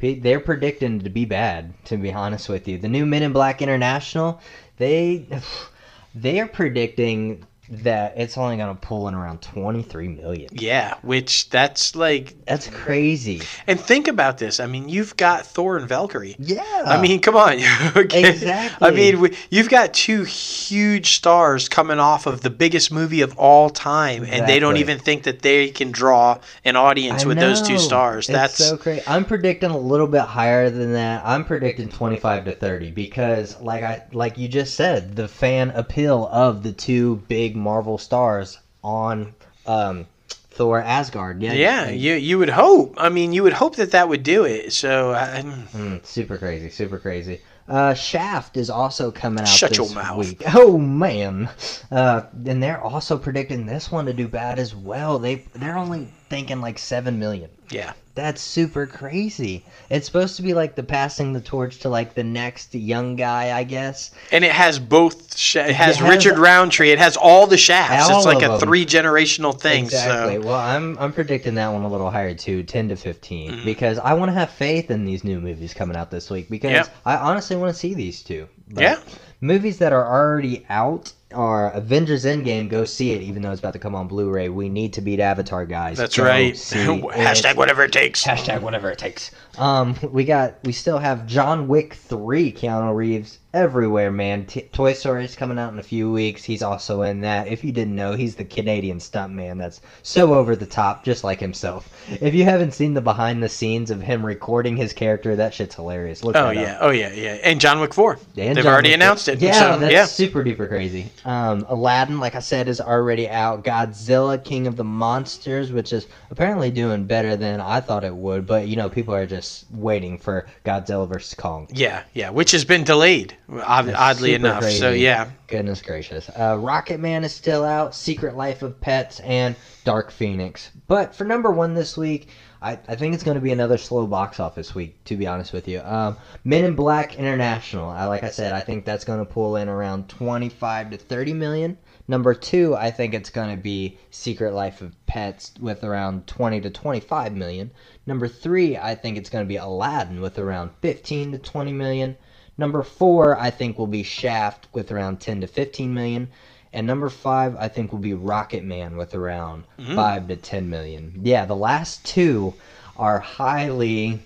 they're predicting to be bad. To be honest with you, the new Men in Black International, they <sighs> they are predicting that it's only going to pull in around 23 million. Yeah, which that's like, That's crazy. and think about this. I mean, you've got Thor and Valkyrie. Yeah. I mean, come on. <laughs> Okay. Exactly. I mean, we, you've got two huge stars coming off of the biggest movie of all time, and they don't even think that they can draw an audience I with those two stars. It's That's so crazy. I'm predicting a little bit higher than that. I'm predicting 25 to 30 because, like I like you just said, the fan appeal of the two big Marvel stars on um, Thor Asgard. Yeah, yeah. like, You you would hope. I mean, you would hope that that would do it. So I, mm, super crazy, super crazy. Uh, Shaft is also coming out Shut this your mouth. week. Oh man, uh, and they're also predicting this one to do bad as well. They they're only thinking like seven million. yeah. That's super crazy. It's supposed to be like the passing the torch to like the next young guy, I guess. And it has both. Sh- it has It has- Richard Roundtree. It has all the shafts. All it's like a three generational thing. exactly. So Well, I'm I'm predicting that one a little higher too, 10 to 15, Mhm. because I want to have faith in these new movies coming out this week because Yep. I honestly want to see these two. But Yeah. Movies that are already out are Avengers Endgame. Go see it, even though it's about to come on Blu-ray. We need to beat Avatar, guys. that's Go right. <laughs> Hashtag it. whatever it takes. Hashtag whatever it takes. Um, we got we still have John Wick three. Keanu Reeves everywhere, man. T- Toy Story is coming out in a few weeks. He's also in that. If you didn't know, he's the Canadian stuntman that's so over the top, just like himself. If you haven't seen the behind the scenes of him recording his character, that shit's hilarious. Look Oh yeah. up. Oh yeah. Yeah. And John Wick four. And They've John already Wick- announced it. Yeah, So, that's yeah. super duper crazy. Um, Aladdin, like I said, is already out. Godzilla, King of the Monsters, which is apparently doing better than I thought it would. But you know, people are just waiting for Godzilla versus Kong. Yeah, yeah, which has been delayed, oddly enough. So yeah, Goodness gracious. Uh, Rocket Man is still out. Secret Life of Pets and Dark Phoenix. But for number one this week, I, I think it's going to be another slow box office week, to be honest with you. Um, Men in Black International. I, like I said, I think that's going to pull in around 25 to 30 million. Number two, I think it's going to be Secret Life of Pets with around 20 to 25 million. Number three, I think it's going to be Aladdin with around 15 to 20 million. Number four, I think will be Shaft with around 10 to 15 million. And number five, I think will be Rocket Man with around Mm. five to 10 million. Yeah, the last two are highly,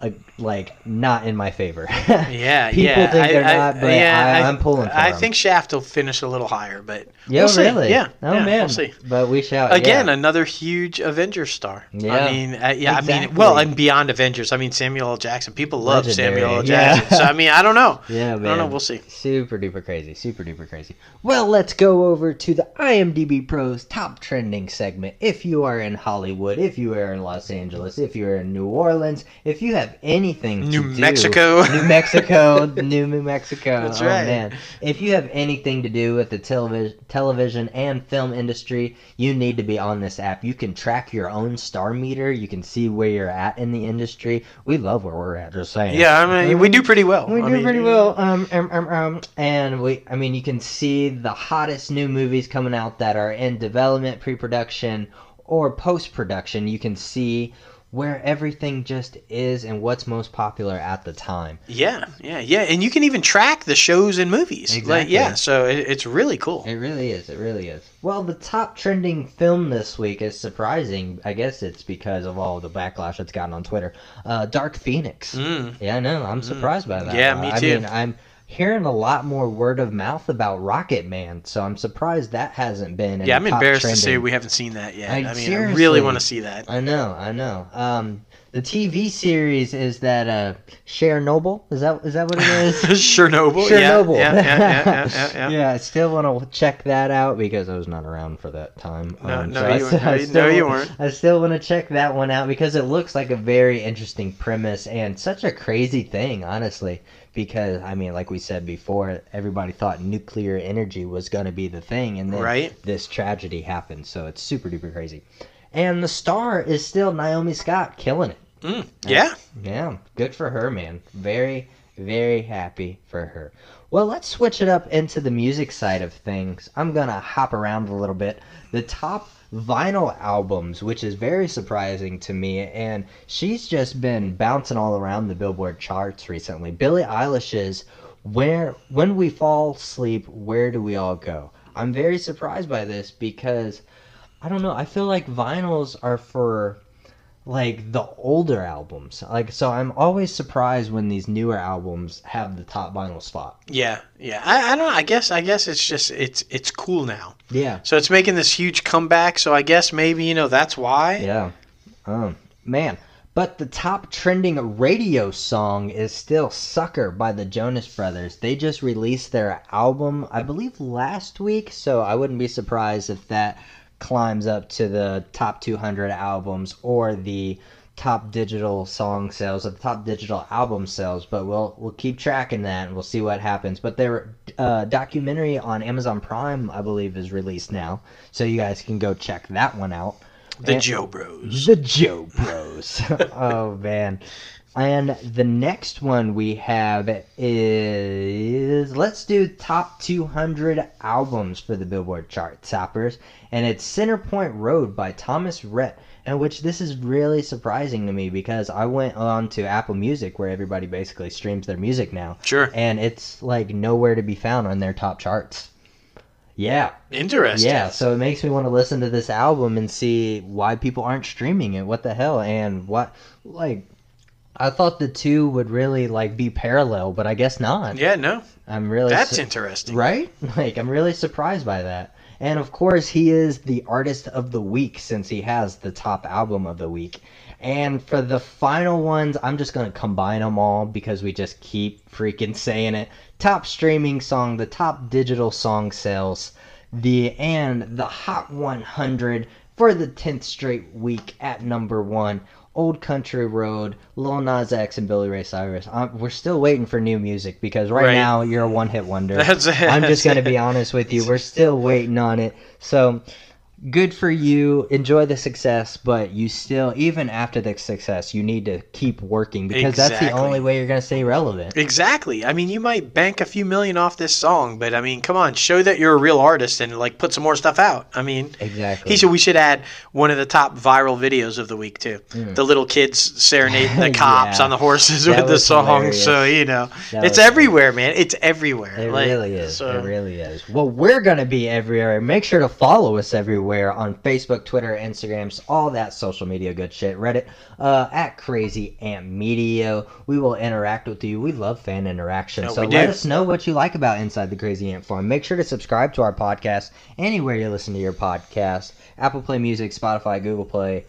uh, like, not in my favor. <laughs> yeah, People yeah. think I- they're I- not, but yeah, I, I'm pulling for I them. think Shaft will finish a little higher, but Yeah, we'll see. really? Yeah, Oh, yeah, man. we'll see. But we shall. Again, yeah. another huge Avengers star. Yeah. I mean, uh, yeah, I mean, well, and beyond Avengers, I mean Samuel L. Jackson. People love Legendary. Samuel L. Jackson. So I mean, I don't know. <laughs> Yeah, man. I don't know. We'll see. Super duper crazy. Super duper crazy. Well, let's go over to the IMDb Pros top trending segment. If you are in Hollywood, if you are in Los Angeles, if you are in New Orleans, if you have have anything New to do- Mexico. New Mexico, New <laughs> New Mexico. That's oh, right. man. If you have anything to do with the television, television and film industry, you need to be on this app. You can track your own star meter. You can see where you're at in the industry. We love where we're at. Just saying. Yeah, I mean, we do pretty well. We I do mean, pretty well. Um, um, um, um, and we, I mean, you can see the hottest new movies coming out that are in development, pre-production, or post-production. You can see where everything just is and what's most popular at the time. Yeah, yeah, yeah, and you can even track the shows and movies. Like, Exactly. yeah, so it, it's really cool. It really is. It really is. Well, the top trending film this week is surprising. I guess it's because of all the backlash it's gotten on Twitter. Uh, Dark Phoenix. Mm. Yeah, I know. I'm surprised by that. Yeah, me I too. mean, I'm hearing a lot more word of mouth about Rocket Man, so I'm surprised that hasn't been. Yeah, I'm top embarrassed to say we haven't seen that yet. I- I, mean, I really want to see that. I know, I know. Um, the TV series is that uh, Chernobyl. Is that is that what it is? <laughs> Chernobyl. Chernobyl. Yeah, yeah, yeah, yeah, yeah, <laughs> yeah, yeah. I still want to check that out because I was not around for that time. No, Um, no, so <laughs> you still- weren't. I still- no, you weren't. I still want to check that one out because it looks like a very interesting premise and such a crazy thing, honestly. Because I mean, like we said before, everybody thought nuclear energy was going to be the thing, and then Right. this tragedy happened. So it's super duper crazy. And the star is still Naomi Scott, killing it. Mm, yeah. Yeah, good for her, man. Very, very happy for her. Well, let's switch it up into the music side of things. I'm gonna hop around a little bit. The top vinyl albums, which is very surprising to me, and she's just been bouncing all around the Billboard charts recently. Billie Eilish's "Where When We Fall Asleep, Where Do We All Go?" I'm very surprised by this because I don't know. I feel like vinyls are for like the older albums. Like so I'm always surprised when these newer albums have the top vinyl spot. Yeah, yeah. I, I don't know. I guess I guess it's just it's it's cool now. Yeah. So it's making this huge comeback. So I guess maybe you know that's why. Yeah. Um man. But the top trending radio song is still Sucker by the Jonas Brothers. They just released their album, I believe, last week, so I wouldn't be surprised if that climbs up to the top 200 albums or the top digital song sales or the top digital album sales but we'll we'll keep tracking that and we'll see what happens but their uh, documentary on amazon prime i believe is released now so you guys can go check that one out The And- Joe Bros. the Joe Bros. <laughs> oh man. And the next one we have is let's do top 200 albums for the Billboard chart toppers, and it's Centerpoint Road by Thomas Rhett. And which this is really surprising to me because I went on to Apple Music where everybody basically streams their music now, Sure. and it's like nowhere to be found on their top charts. Yeah, Interesting. yeah, so it makes me want to listen to this album and see why people aren't streaming it. What the hell? And what like I thought the two would really like be parallel, but I guess not. Yeah. No. I'm really That's su- interesting. right? <laughs> Like I'm really surprised by that. And of course, he is the artist of the week since he has the top album of the week. And for the final ones, I'm just going to combine them all because we just keep freaking saying it. Top streaming song, the top digital song sales, the and the Hot 100 for the 10th straight week at number 1. Old Country Road, Lil Nas X, and Billy Ray Cyrus. Um, we're still waiting for new music because right, Right. now you're a one-hit wonder. <laughs> That's it. I'm just gonna be honest with you. We're still waiting on it. So good for you. Enjoy the success, but you still, even after the success, you need to keep working because that's the only way you're gonna stay relevant. Exactly. I mean, you might bank a few million off this song, but I mean, come on, show that you're a real artist and like put some more stuff out. I mean, Exactly. he should. We should add one of the top viral videos of the week too. The little kids serenading <laughs> the cops Mm. Yeah. on the horses That with the song. hilarious. So you know, That it's everywhere, man. It's everywhere. It Like, really is. so- It really is. Well, we're going to be everywhere. Make sure to follow us everywhere on Facebook, Twitter, Instagrams, all that social media good shit. Reddit, uh, at Crazy Ant Media. We will interact with you. We love fan interaction. No, so let do. us know what you like about Inside the Crazy Ant Farm. Make sure to subscribe to our podcast anywhere you listen to your podcast Apple Play Music, Spotify, Google Play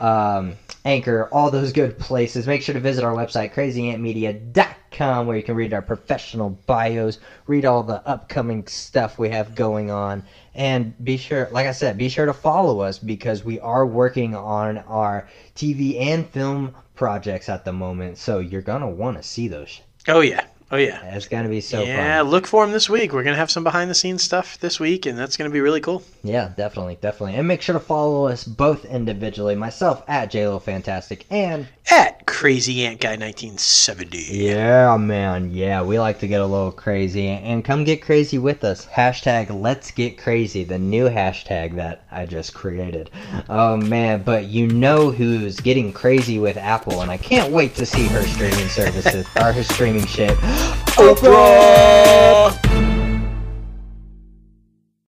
um, Anchor, all those good places. Make sure to visit our website, crazyantmedia.com com where you can read our professional bios, read all the upcoming stuff we have going on, and be sure, like I said, be sure to follow us because we are working on our TV and film projects at the moment. So you're gonna want to see those. Oh yeah. Oh yeah. It's gonna be so yeah, fun. look for them this week. We're gonna have some behind the scenes stuff this week, and that's gonna be really cool. Yeah, definitely, definitely. And make sure to follow us both individually. Myself at JLo Fantastic and At Crazy Ant Guy 1970. Yeah, man. Yeah, we like to get a little crazy and come get crazy with us. Hashtag Let's Get Crazy, the new hashtag that I just created. Oh man, but you know who's getting crazy with Apple, and I can't wait to see her streaming services or her streaming shit. 오프라